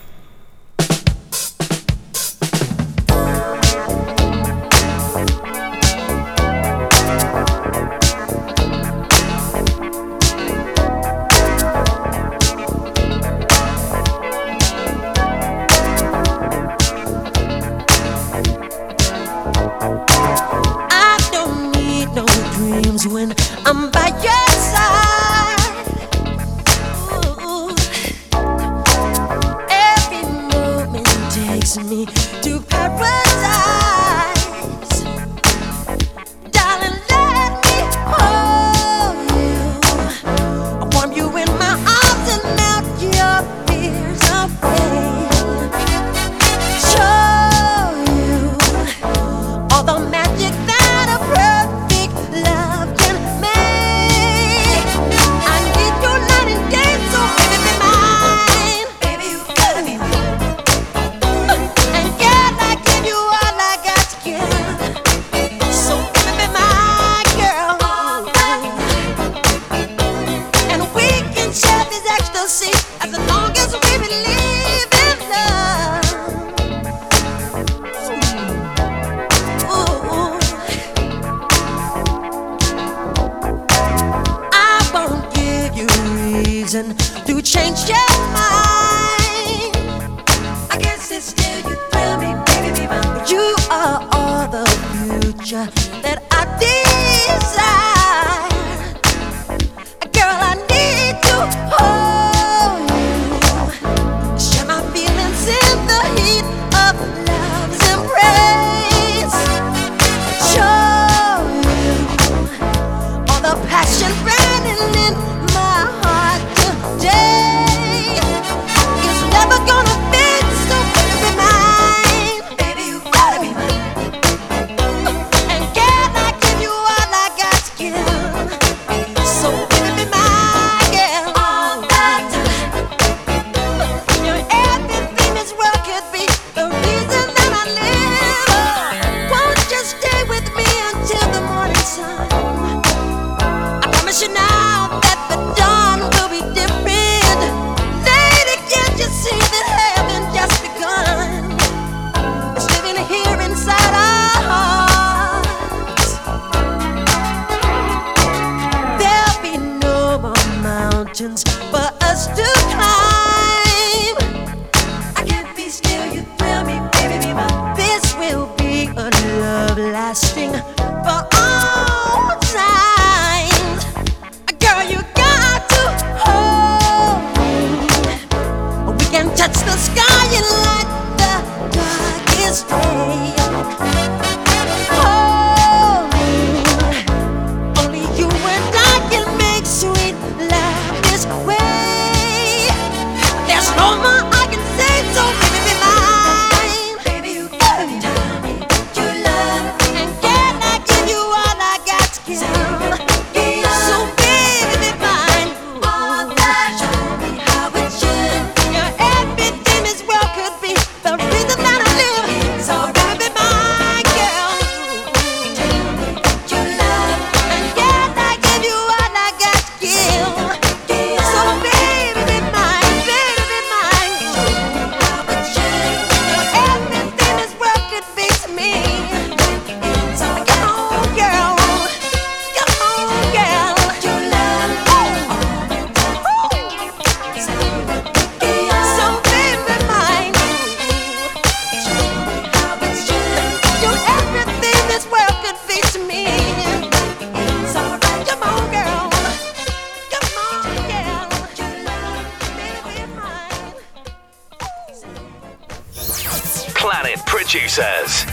producers.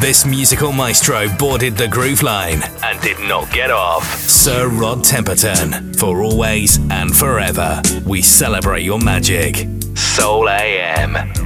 This musical maestro boarded the groove line and did not get off. Sir Rod Temperton, for always and forever, we celebrate your magic. Soul AM.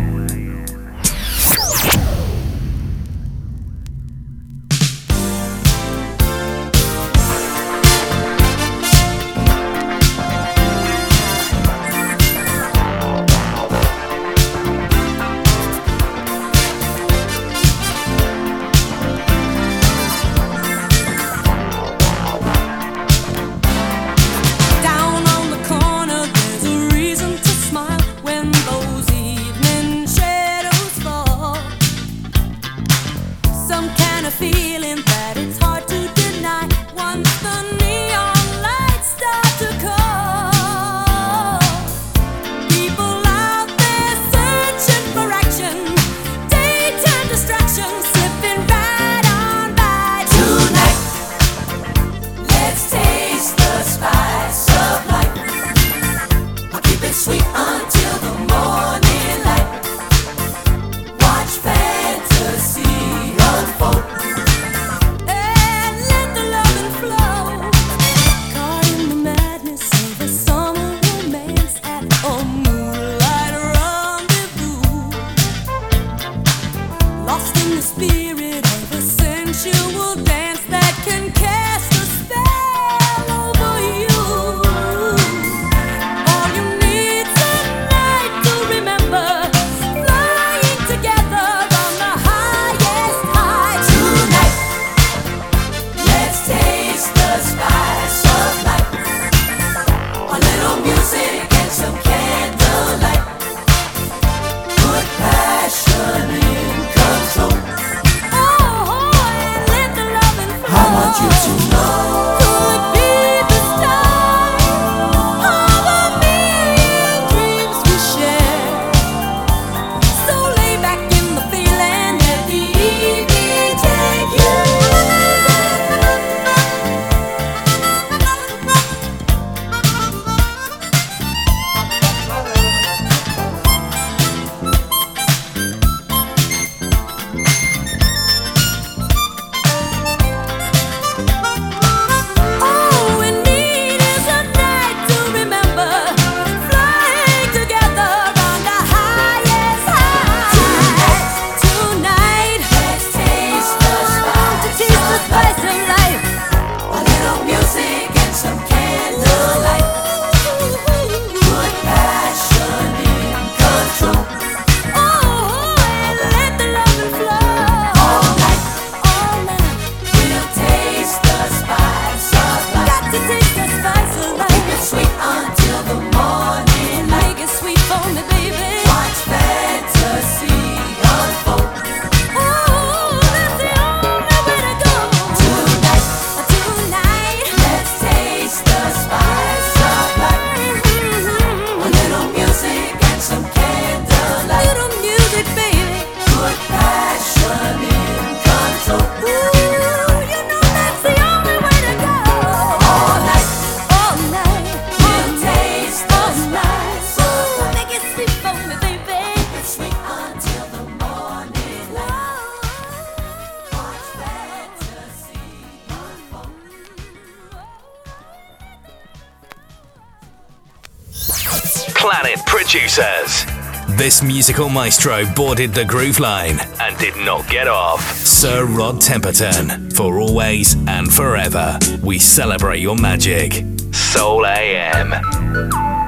This musical maestro boarded the groove line and did not get off. Sir Rod Temperton, for always and forever, we celebrate your magic. Soul AM.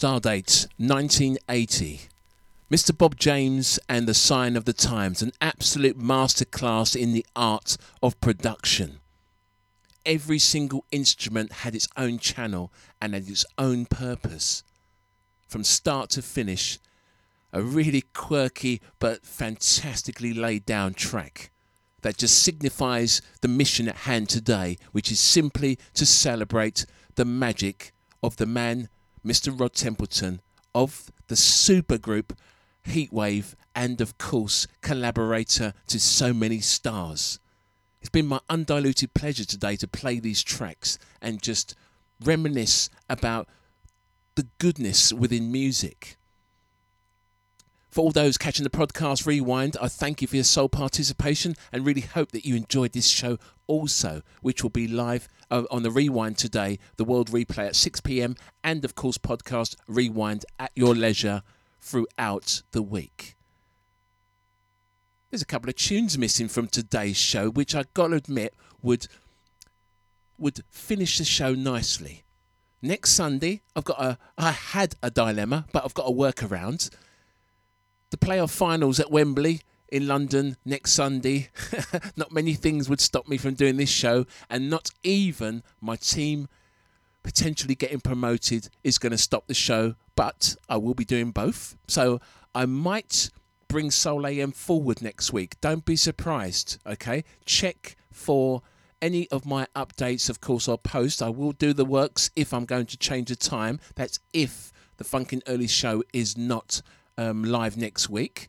The star date 1980. Mr. Bob James and the Sign of the Times, an absolute masterclass in the art of production. Every single instrument had its own channel and had its own purpose. From start to finish, a really quirky but fantastically laid down track that just signifies the mission at hand today, which is simply to celebrate the magic of the man, Mr. Rod Temperton, of the supergroup Heatwave, and of course, collaborator to so many stars. It's been my undiluted pleasure today to play these tracks and just reminisce about the goodness within music. For all those catching the podcast rewind, I thank you for your sole participation and really hope that you enjoyed this show also, which will be live uh, on the rewind today, the world replay at 6 pm, and of course, podcast rewind at your leisure throughout the week. There's a couple of tunes missing from today's show, which I've got to admit would would finish the show nicely. Next Sunday, I've got a I had a dilemma, but I've got a workaround. The playoff finals at Wembley in London next Sunday. not many things would stop me from doing this show, and not even my team potentially getting promoted is going to stop the show, but I will be doing both. So I might bring Soul AM forward next week. Don't be surprised, okay? Check for any of my updates, of course, I'll post. I will do the works if I'm going to change the time. That's if the Funkin' Early show is not um, live next week.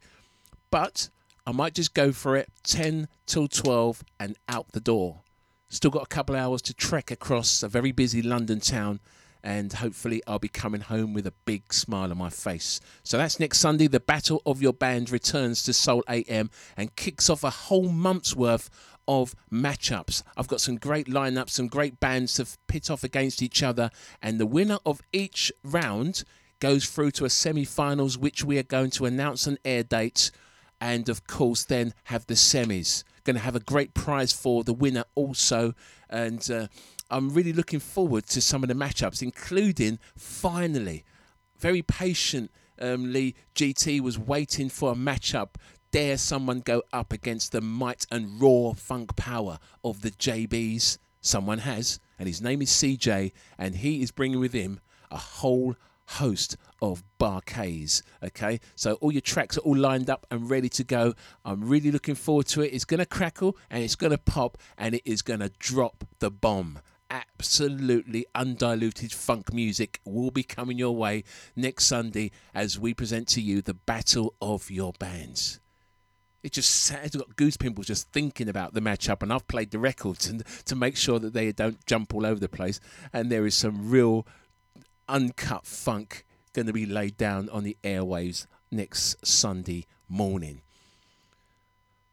But I might just go for it 10 till 12 and out the door. Still got a couple hours to trek across a very busy London town, and hopefully I'll be coming home with a big smile on my face. So that's next Sunday. The Battle of Your Band returns to Soul AM and kicks off a whole month's worth of matchups. I've got some great lineups, some great bands to pit off against each other, and the winner of each round goes through to a semi-finals, which we are going to announce an air date, and of course then have the semis. Going to have a great prize for the winner also, and uh, I'm really looking forward to some of the matchups, including finally, very patient. GT was waiting for a matchup. Dare someone go up against the might and raw funk power of the JBs? Someone has, and his name is CJ, and he is bringing with him a whole host of Bar-Kays. Okay, so all your tracks are all lined up and ready to go. I'm really looking forward to it. It's going to crackle and it's going to pop and it is going to drop the bomb. Absolutely undiluted funk music will be coming your way next Sunday as we present to you the Battle of Your Bands. It just I've got goose pimples just thinking about the matchup, and I've played the records and to make sure that they don't jump all over the place. And there is some real uncut funk going to be laid down on the airwaves next Sunday morning.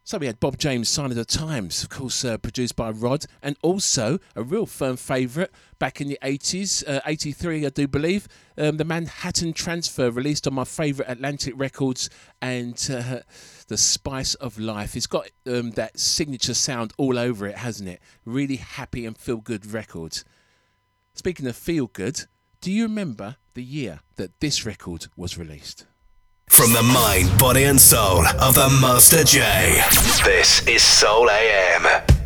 So we had Bob James, Sign of the Times, of course, uh, produced by Rod, and also a real firm favourite back in the 80s, uh, 83, I do believe, um, the Manhattan Transfer, released on my favourite Atlantic Records, and uh, The Spice of Life. It's got um, that signature sound all over it, hasn't it? Really happy and feel good record. Speaking of feel good, do you remember the year that this record was released? From the mind, body, and soul of the Master J. This is Soul AM.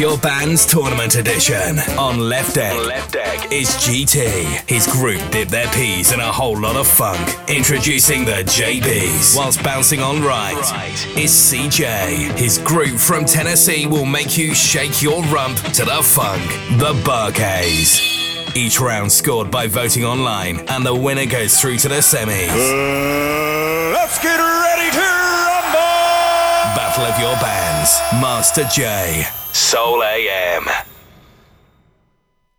Your Bands Tournament Edition. On left deck, left deck is GT. His group dip their peas in a whole lot of funk. Introducing the JBs. Whilst bouncing on right is CJ. His group from Tennessee will make you shake your rump to the funk. The Bar-Kays. Each round scored by voting online, and the winner goes through to the semis. Uh, let's get ready to rumble! Battle of Your Bands. Master J. Soul AM.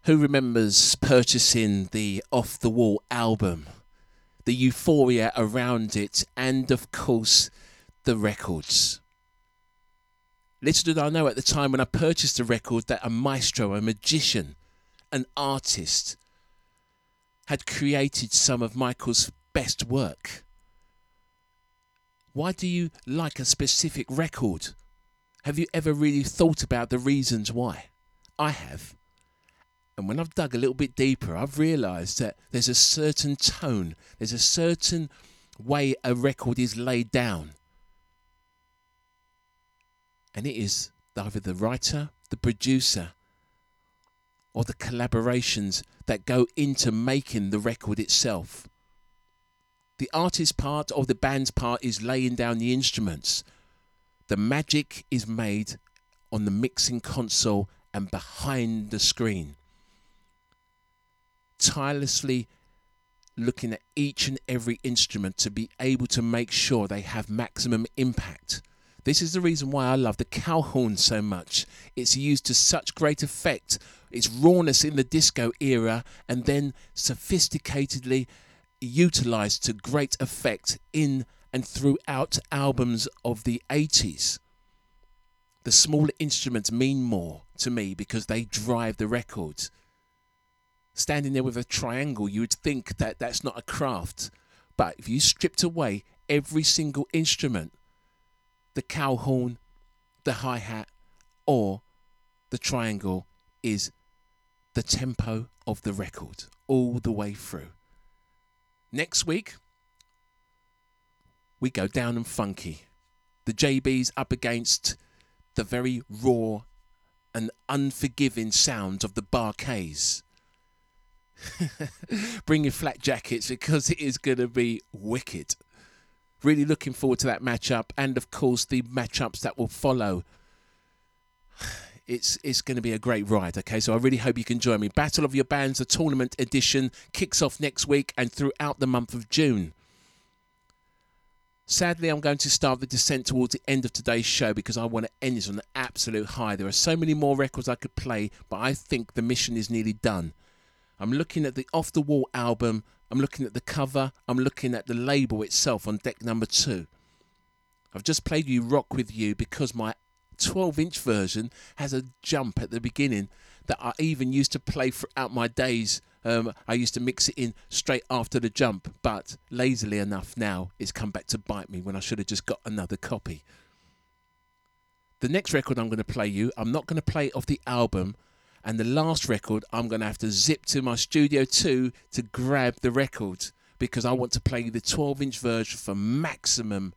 Who remembers purchasing the Off the Wall album? The euphoria around it, and of course, the records. Little did I know at the time when I purchased the record that a maestro, a magician, an artist, had created some of Michael's best work. Why do you like a specific record? Have you ever really thought about the reasons why? I have. And when I've dug a little bit deeper, I've realised that there's a certain tone, there's a certain way a record is laid down. And it is either the writer, the producer, or the collaborations that go into making the record itself. The artist part or the band's part is laying down the instruments. The magic is made on the mixing console and behind the screen. Tirelessly looking at each and every instrument to be able to make sure they have maximum impact. This is the reason why I love the cow horn so much. It's used to such great effect. Its rawness in the disco era and then sophisticatedly utilized to great effect in and throughout albums of the 80s. The smaller instruments mean more to me because they drive the record. Standing there with a triangle, you would think that that's not a craft. But if you stripped away every single instrument, the cow horn, the hi hat, or the triangle is the tempo of the record all the way through. Next week, we go down and funky. The JB's up against the very raw and unforgiving sounds of the Bar-Kays. Bring your flat jackets because it is going to be wicked. Really looking forward to that matchup, and of course the matchups that will follow. It's it's going to be a great ride. Okay, so I really hope you can join me. Battle of Your Bands, the tournament edition, kicks off next week and throughout the month of June. Sadly, I'm going to start the descent towards the end of today's show because I want to end this on an absolute high. There are so many more records I could play, but I think the mission is nearly done. I'm looking at the Off the Wall album, I'm looking at the cover, I'm looking at the label itself on deck number two. I've just played you Rock With You because my 12 inch version has a jump at the beginning that I even used to play throughout my days. Um, I used to mix it in straight after the jump, but lazily enough now it's come back to bite me when I should have just got another copy. The next record I'm going to play you, I'm not going to play off the album, and the last record I'm going to have to zip to my Studio 2 to grab the record because I want to play the 12 inch version for maximum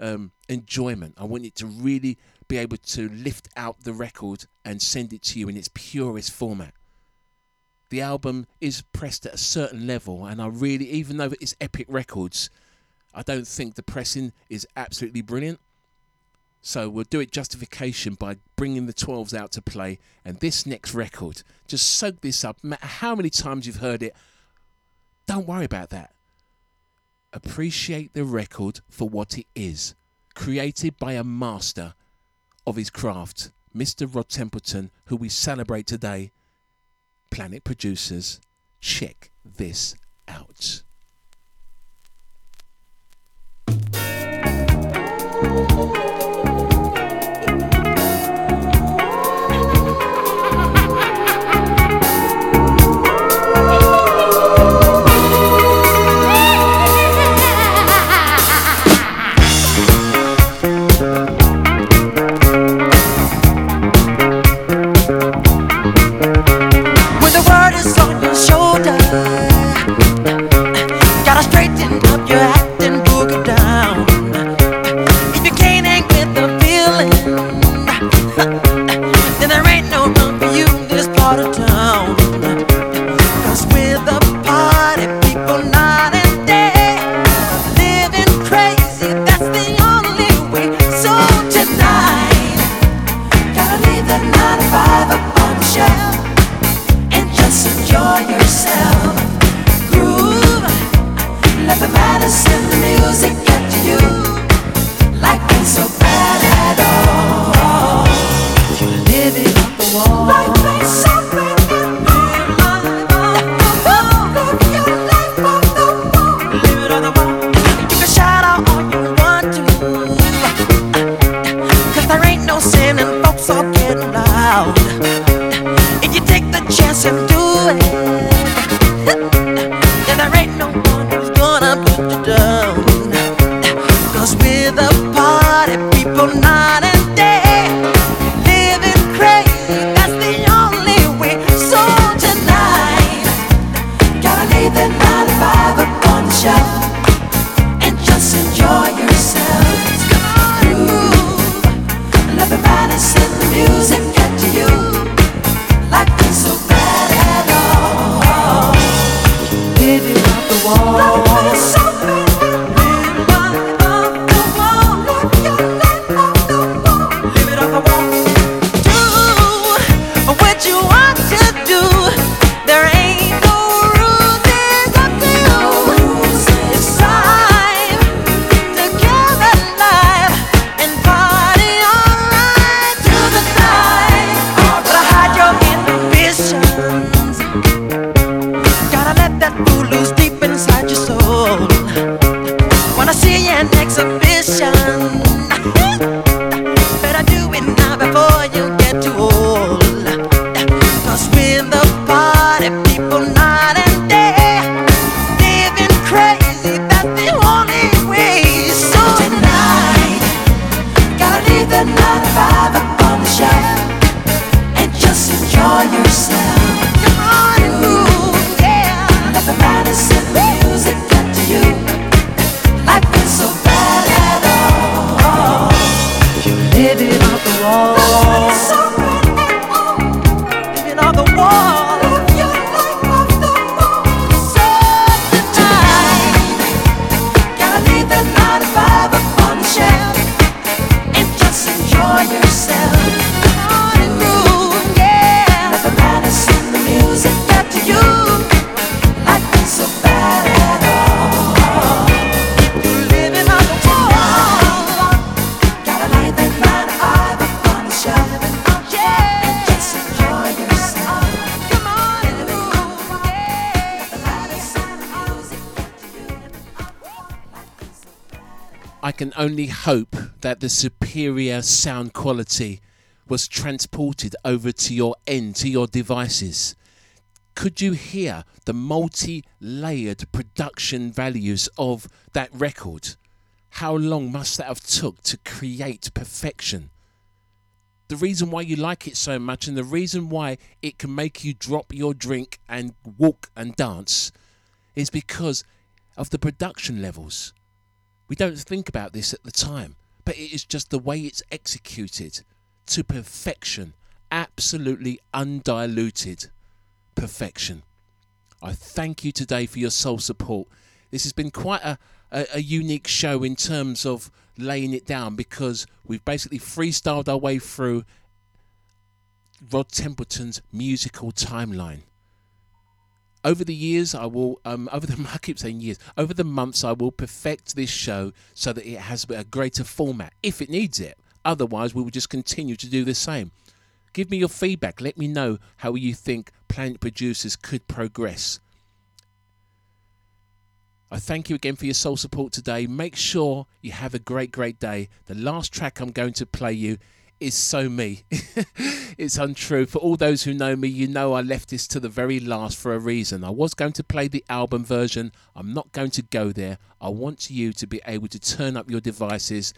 um, enjoyment. I want it to really be able to lift out the record and send it to you in its purest format. The album is pressed at a certain level, and I really, even though it's Epic Records, I don't think the pressing is absolutely brilliant. So we'll do it justification by bringing the 12s out to play. And this next record, just soak this up. No matter how many times you've heard it, don't worry about that. Appreciate the record for what it is. Created by a master of his craft, Mr. Rod Temperton, who we celebrate today. Planet producers, check this out. Can only hope that the superior sound quality was transported over to your end, to your devices. Could you hear the multi layered production values of that record? How long must that have took to create perfection? The reason why you like it so much and the reason why it can make you drop your drink and walk and dance is because of the production levels. We don't think about this at the time, but it is just the way it's executed to perfection, absolutely undiluted perfection. I thank you today for your soul support. This has been quite a, a, a unique show in terms of laying it down because we've basically freestyled our way through Rod Temperton's musical timeline. Over the years, I will, um, over the, I keep saying years, over the months, I will perfect this show so that it has a greater format if it needs it. Otherwise, we will just continue to do the same. Give me your feedback. Let me know how you think Planet Producers could progress. I thank you again for your soul support today. Make sure you have a great, great day. The last track I'm going to play you is so me. it's untrue. For all those who know me, you know I left this to the very last for a reason. I was going to play the album version. I'm not going to go there. I want you to be able to turn up your devices.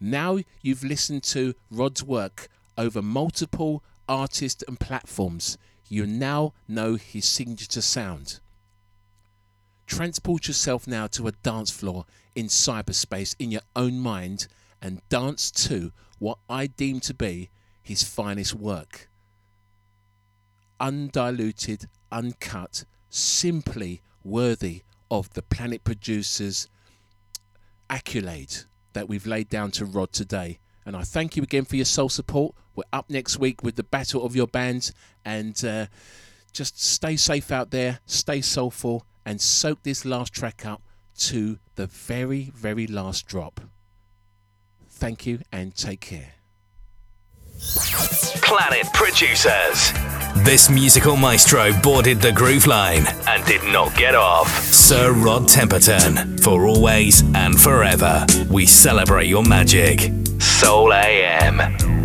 Now you've listened to Rod's work over multiple artists and platforms. You now know his signature sound. Transport yourself now to a dance floor in cyberspace in your own mind and dance to what I deem to be his finest work. Undiluted, uncut, simply worthy of the Planet Producers accolade that we've laid down to Rod today. And I thank you again for your soul support. We're up next week with the Battle of Your Bands. And uh, just stay safe out there, stay soulful, and soak this last track up to the very, very last drop. Thank you and take care. Planet Producers. This musical maestro boarded the groove line and did not get off. Sir Rod Temperton. For always and forever, we celebrate your magic. Soul AM.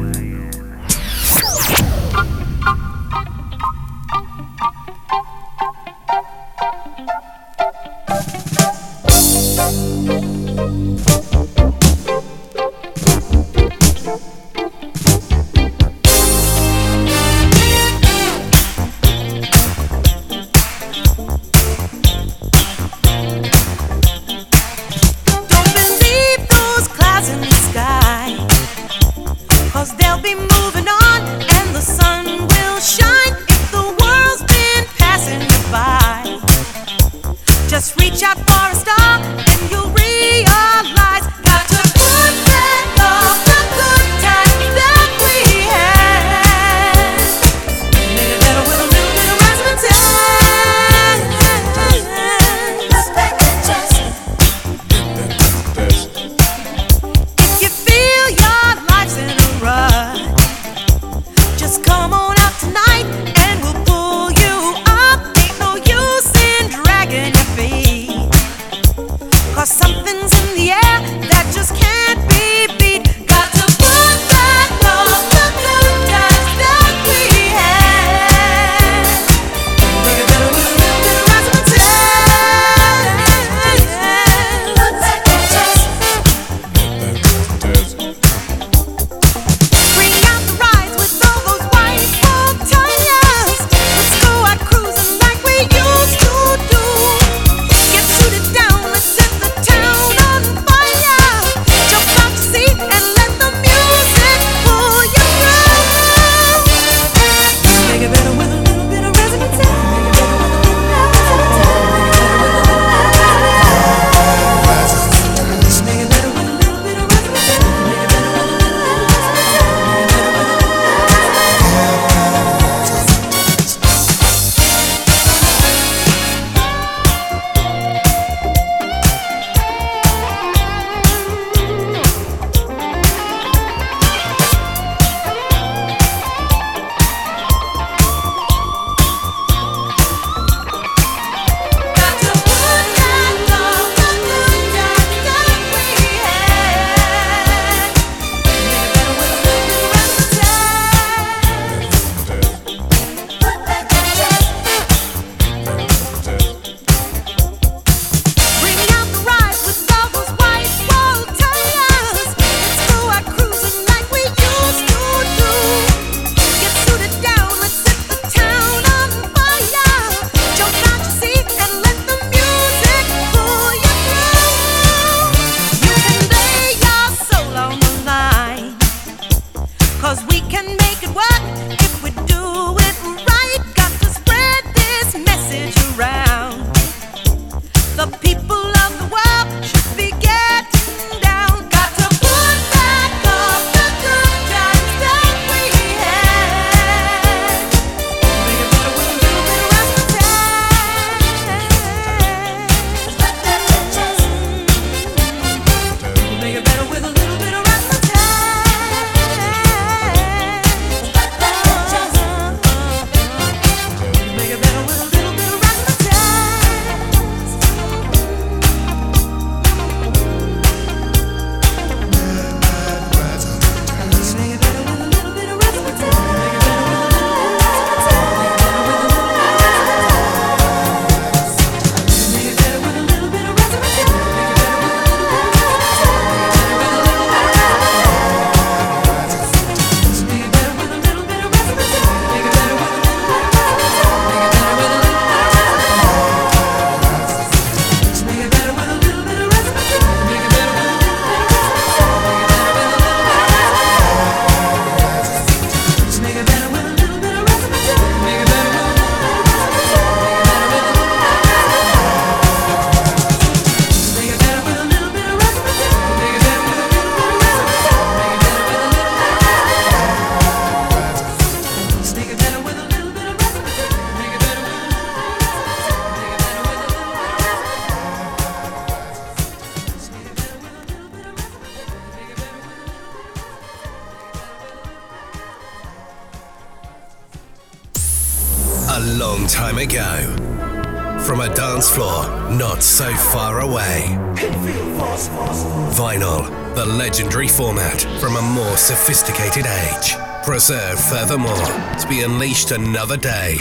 Furthermore to be unleashed another day.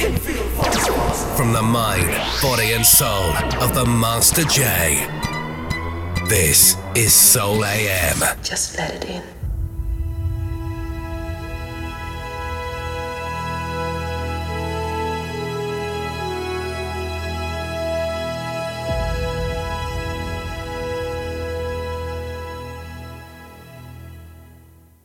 From the mind, body, and soul of the Master J. This is Soul AM. Just let it in.